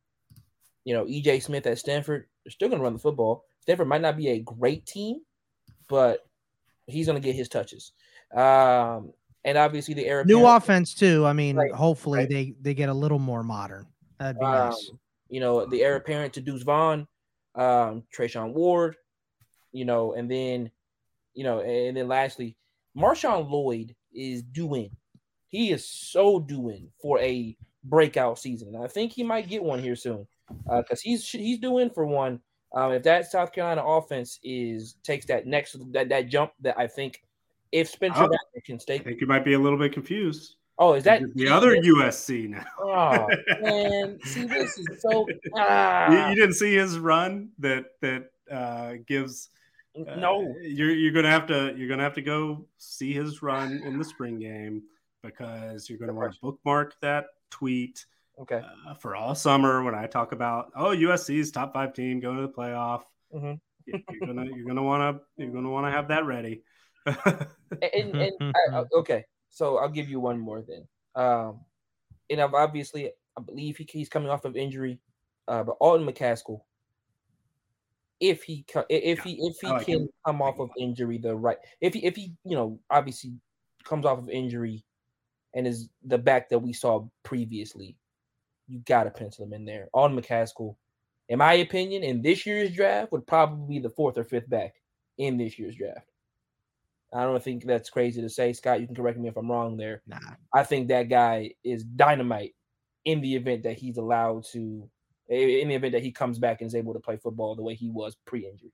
you know, EJ Smith at Stanford, they're still going to run the football. Stanford might not be a great team, but he's going to get his touches. Um, and obviously the era new offense too. I mean, Right, hopefully right. they they get a little more modern. That'd be um, nice. you know, the heir apparent to Deuce Vaughn, um, Treshaun Ward, you know, and then, you know, and then lastly, Marshawn Lloyd is doing. He is so doing for a breakout season. And I think he might get one here soon because he's he's doing for one. Um, if that South Carolina offense is takes that next that, that jump that I think if Spencer Oh. Can stay. I think you might be a little bit confused. Oh, is that the other USC now? Oh man, see this is so. You, Ah, you didn't see his run that that uh, gives. Uh, no. you're you're gonna have to you're gonna have to go see his run in the spring game because you're gonna want to bookmark that tweet Okay. uh, for all summer when I talk about oh USC's top five team going to the playoff. Mhm. You- You're gonna you're gonna want to you're gonna want to have that ready. and, and I, I- okay, so I'll give you one more then. Um, and I've obviously, I believe he, he's coming off of injury, uh, but Alton McCaskill, if he if he if he like can him. come off of injury, the right if he if he you know obviously comes off of injury and is the back that we saw previously, you got to pencil him in there. Alton McCaskill, in my opinion, in this year's draft would probably be the fourth or fifth back in this year's draft. I don't think that's crazy to say, Scott. You can correct me if I'm wrong there. Nah. I think that guy is dynamite in the event that he's allowed to, in the event that he comes back and is able to play football the way he was pre-injury.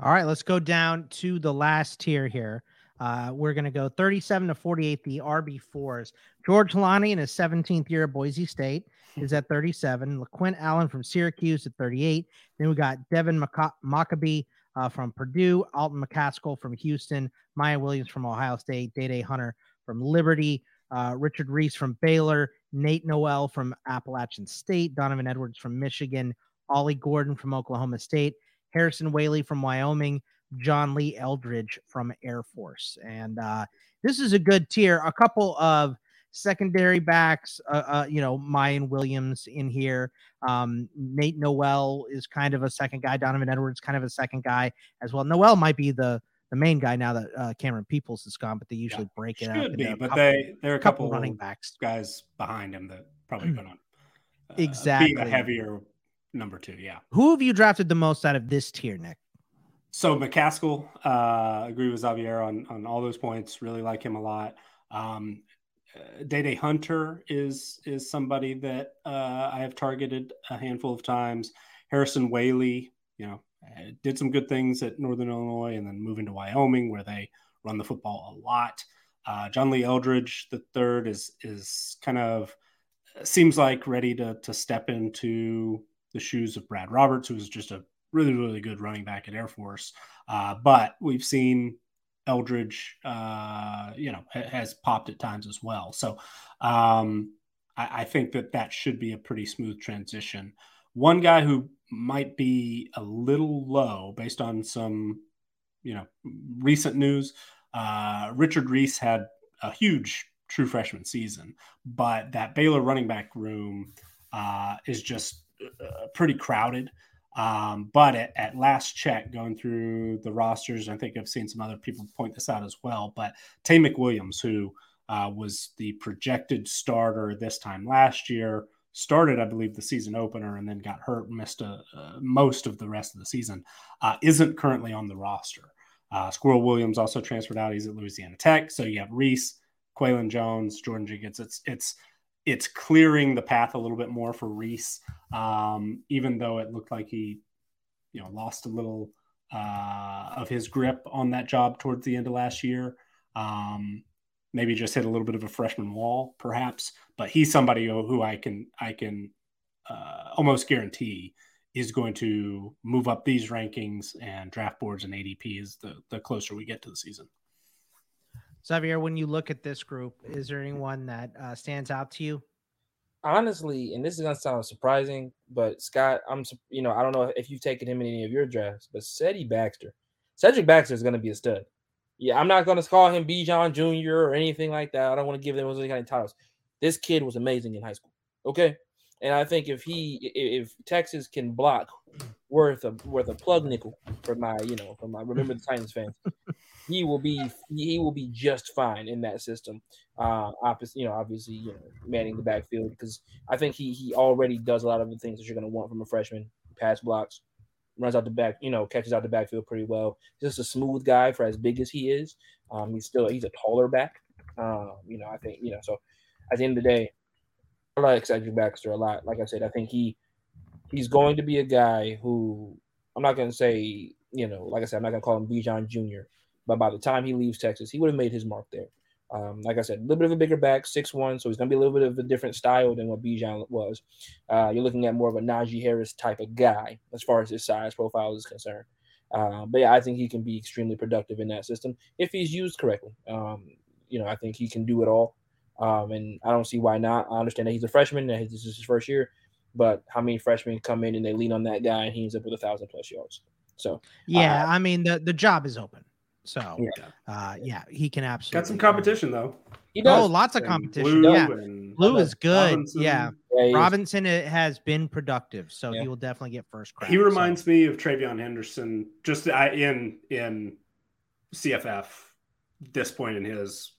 All right, let's go down to the last tier here. Uh, we're going to go 37 to 48, the RB4s. George Holani in his 17th year at Boise State is at 37. LeQuint Allen from Syracuse at 38. Then we got Devin Mockobee uh, from Purdue, Alton McCaskill from Houston, Miyan Williams from Ohio State, Dae Dae Hunter from Liberty, uh, Richard Reese from Baylor, Nate Noel from Appalachian State, Donovan Edwards from Michigan, Ollie Gordon from Oklahoma State, Harrison Waylee from Wyoming, John Lee Eldridge from Air Force. And uh, this is a good tier. A couple of secondary backs, uh, uh, you know, Miyan Williams in here. Um, Nate Noel is kind of a second guy. Donovan Edwards kind of a second guy as well. Noel might be the the main guy now that uh, Camerun Peoples is gone, but they usually break it up. Should be, but couple- they there are a couple couple running backs. guys behind him that probably gonna uh, Exactly. a heavier number two. Yeah. Who have you drafted the most out of this tier, Nick? So McCaskill, uh, agree with Xavier on on all those points. Really like him a lot. Um, uh, Dae Dae Hunter is is somebody that uh, I have targeted a handful of times. Harrison Waylee, you know, did some good things at Northern Illinois, and then moving to Wyoming where they run the football a lot. Uh, John Lee Eldridge, the third, is is kind of seems like ready to to step into the shoes of Brad Roberts, who was just a really really good running back at Air Force. Uh, but we've seen Eldridge, uh, you know, ha- has popped at times as well. So um, I, I think that that should be a pretty smooth transition. One guy who might be a little low based on some, you know, recent news. Uh, Richard Reese had a huge true freshman season, but that Baylor running back room uh, is just uh, pretty crowded. Um, but at, at, last check, going through the rosters, I think I've seen some other people point this out as well. But Taye McWilliams, who uh, was the projected starter this time last year, started, I believe, the season opener and then got hurt, missed a, uh, most of the rest of the season, uh, isn't currently on the roster. Uh, Sqwirl Williams also transferred out. He's at Louisiana Tech. So you have Reese, Qualan Jones, Jordan Jenkins. It's it's it's clearing the path a little bit more for Reese, um, even though it looked like he, you know, lost a little uh, of his grip on that job towards the end of last year. Um, maybe just hit a little bit of a freshman wall, perhaps. But he's somebody who, who I can I can uh, almost guarantee is going to move up these rankings and draft boards and ADP is the the closer we get to the season. Xavier, when you look at this group, is there anyone that uh, stands out to you? Honestly, and this is gonna sound surprising, but Scott, I'm you know I don't know if you've taken him in any of your drafts, but Cedric Baxter, Cedric Baxter is gonna be a stud. Yeah, I'm not gonna call him Bijan Jr. or anything like that. I don't want to give them any kind of titles. This kid was amazing in high school. Okay, And I think if he if Texas can block worth a worth a plug nickel for my you know for my remember the Titans fans, he will be he will be just fine in that system. Uh, opposite you know obviously you know manning the backfield because I think he he already does a lot of the things that you're going to want from a freshman: pass blocks, runs out the back, you know, catches out the backfield pretty well. Just a smooth guy for as big as he is. Um, he's still he's a taller back. Um, you know, I think you know so. At the end of the day, I like Cedric Baxter a lot. Like I said, I think he he's going to be a guy who I'm not going to say, you know, like I said, I'm not going to call him Bijan Jr. But by the time he leaves Texas, he would have made his mark there. Um, like I said, a little bit of a bigger back, six one, so he's going to be a little bit of a different style than what Bijan was. Uh, you're looking at more of a Najee Harris type of guy as far as his size profile is concerned. Uh, but yeah, I think he can be extremely productive in that system if he's used correctly. Um, you know, I think he can do it all. Um, and I don't see why not. I understand that he's a freshman and this is his first year, but how many freshmen come in and they lean on that guy and he ends up with a thousand plus yards? So yeah, uh, I mean the the job is open. So yeah, uh, yeah, he can absolutely got some competition though. He does. Oh, lots of competition. Blue yeah, Blue is good. Robinson. Yeah, yeah Robinson has been productive, so yeah. he will definitely get first crack. He reminds so. me of TreVeyon Henderson, just in in CFF. This point in his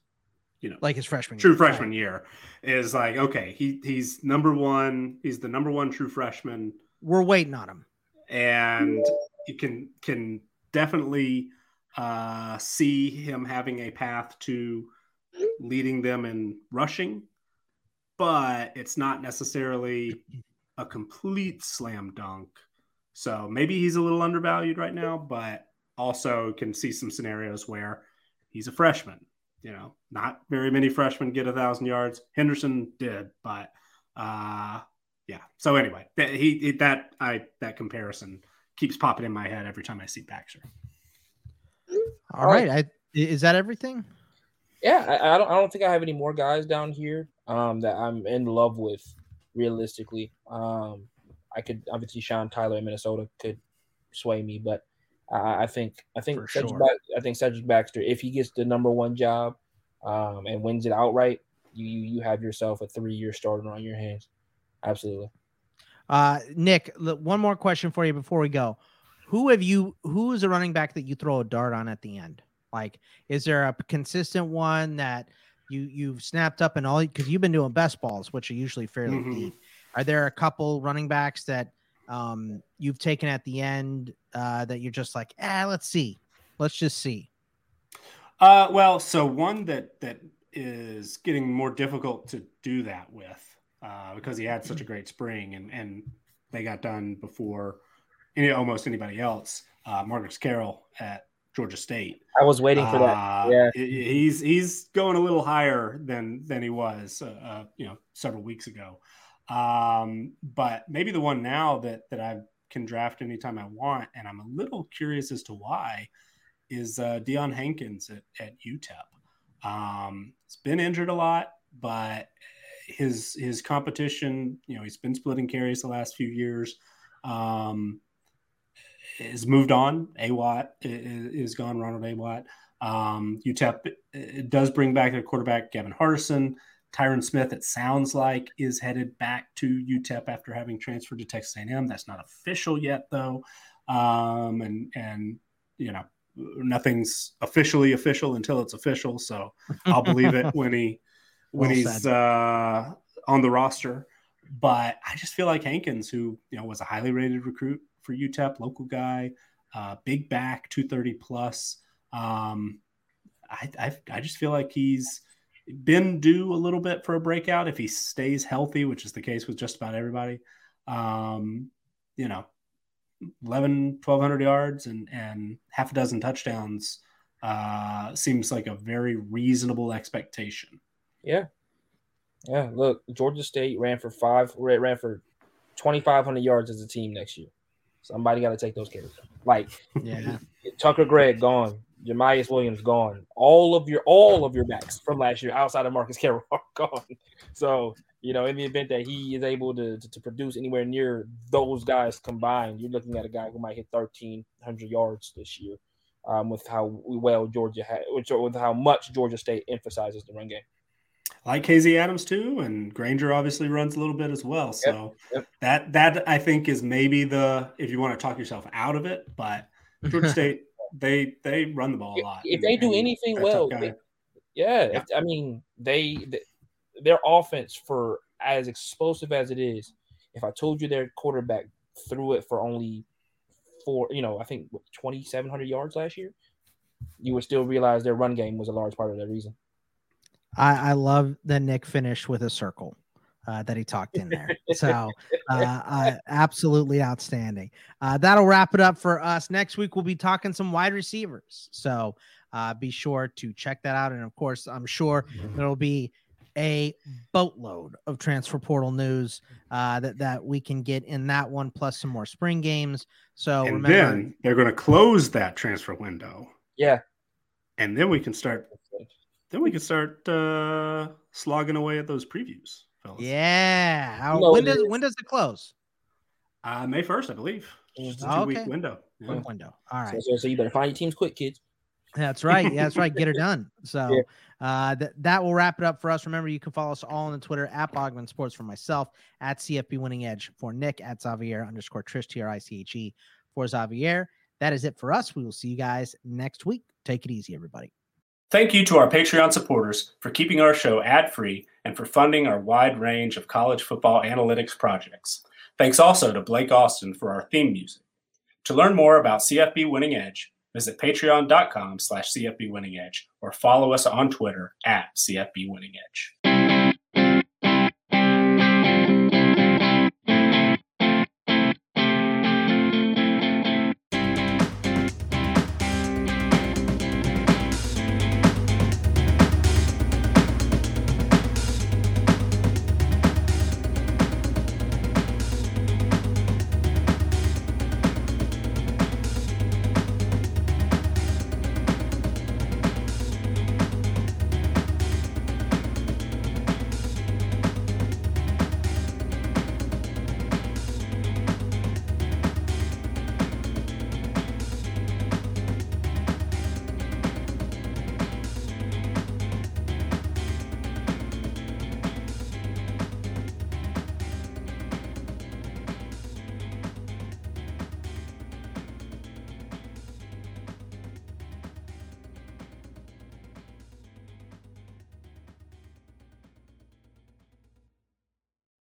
you know, like his freshman true year. freshman right. year is like okay, he he's number one, he's the number one true freshman. We're waiting on him, and you can can definitely uh, see him having a path to leading them in rushing, but it's not necessarily a complete slam dunk. So maybe he's a little undervalued right now, but also can see some scenarios where he's a freshman you know, not very many freshmen get a thousand yards. Henderson did, but uh, yeah. So anyway, that he that I that comparison keeps popping in my head every time I see Baxter. All right, I, is that everything? Yeah, I, I, don't. I don't think I have any more guys down here um, that I'm in love with. Realistically, um, I could obviously Sean Tyler in Minnesota could sway me, but I, I think I think Cedric sure. I think Cedric Baxter, if he gets the number one job um, and wins it outright, you you have yourself a three year starter on your hands. Absolutely. Uh, Nick, one more question for you before we go. Who have you? Who is a running back that you throw a dart on at the end? Like, is there a consistent one that you you've snapped up and all? Because you've been doing best balls, which are usually fairly mm-hmm. deep. Are there a couple running backs that um, you've taken at the end uh, that you're just like, ah, let's see, let's just see? Uh, well, so one that that is getting more difficult to do that with uh, because he had such a great spring and and they got done before any almost anybody else. Uh, Marcus Carroll at Georgia State. I was waiting for that. Uh, yeah, he's he's going a little higher than than he was, uh, uh, you know, several weeks ago. Um, but maybe the one now that that I can draft anytime I want, and I'm a little curious as to why, is uh, Deion Hankins at, at UTEP. Um, he's been injured a lot, but his his competition, you know, he's been splitting carries the last few years. Um, has moved on. Awatt is gone. Ronald Awatt. Um, UTEP does bring back their quarterback Gavin Hardison. Tyrin Smith, it sounds like, is headed back to UTEP after having transferred to Texas A&M. That's not official yet, though, um, and and you know nothing's officially official until it's official. So I'll believe it when he when well he's uh, on the roster. But I just feel like Hankins, who you know was a highly rated recruit for UTEP, local guy, uh, big back, two thirty plus. Um, I, I I just feel like he's been due a little bit for a breakout if he stays healthy, which is the case with just about everybody. Um, you know, 11, 1200 yards and, and half a dozen touchdowns uh, seems like a very reasonable expectation. Yeah. Yeah. Look, Georgia State ran for five, ran for 2,500 yards as a team next year. Somebody got to take those carries. Like, yeah. Tucker Gregg gone. Jamyest Williams gone. All of your all of your backs from last year outside of Marcus Carroll are gone. So you know, in the event that he is able to, to, to, produce anywhere near those guys combined, you're looking at a guy who might hit 1,300 yards this year um, with how well Georgia had, with how much Georgia State emphasizes the run game. I like Casey Adams too, and Grainger obviously runs a little bit as well. So yep, yep. that that I think is maybe the if you want to talk yourself out of it, but Georgia State they they run the ball a lot. If, they do anything well, they, yeah, yeah. If, I mean they, they their offense for as explosive as it is. If I told you their quarterback threw it for only four, you know, I think twenty seven hundred yards last year, you would still realize their run game was a large part of that reason. I, I love that Nick finished with a circle. Uh, that he talked in there. So, uh, uh, absolutely outstanding. Uh, that'll wrap it up for us. Next week, we'll be talking some wide receivers. So, uh, be sure to check that out. And of course, I'm sure there'll be a boatload of transfer portal news uh, that that we can get in that one, plus some more spring games. So, and remember, then they're going to close that transfer window. Yeah, and then we can start then we can start uh, slogging away at those previews, fellas. Yeah. How, when does when does it close? Uh, May first, I believe. Just a two okay. week window. Yeah. window. All right. So, so, you better find your teams quick, kids. That's right. Yeah, that's right. Get her done. So yeah. uh, that that will wrap it up for us. Remember, you can follow us all on the Twitter at Bogman Sports for myself, at CFB Winning Edge for Nick, at Xavier underscore Triche T R I C H E for Xavier. That is it for us. We will see you guys next week. Take it easy, everybody. Thank you to our Patreon supporters for keeping our show ad free and for funding our wide range of college football analytics projects. Thanks also to Blake Austin for our theme music. To learn more about CFB Winning Edge, visit patreon.com slash CFB Winning Edge or follow us on Twitter at CFB Winning Edge.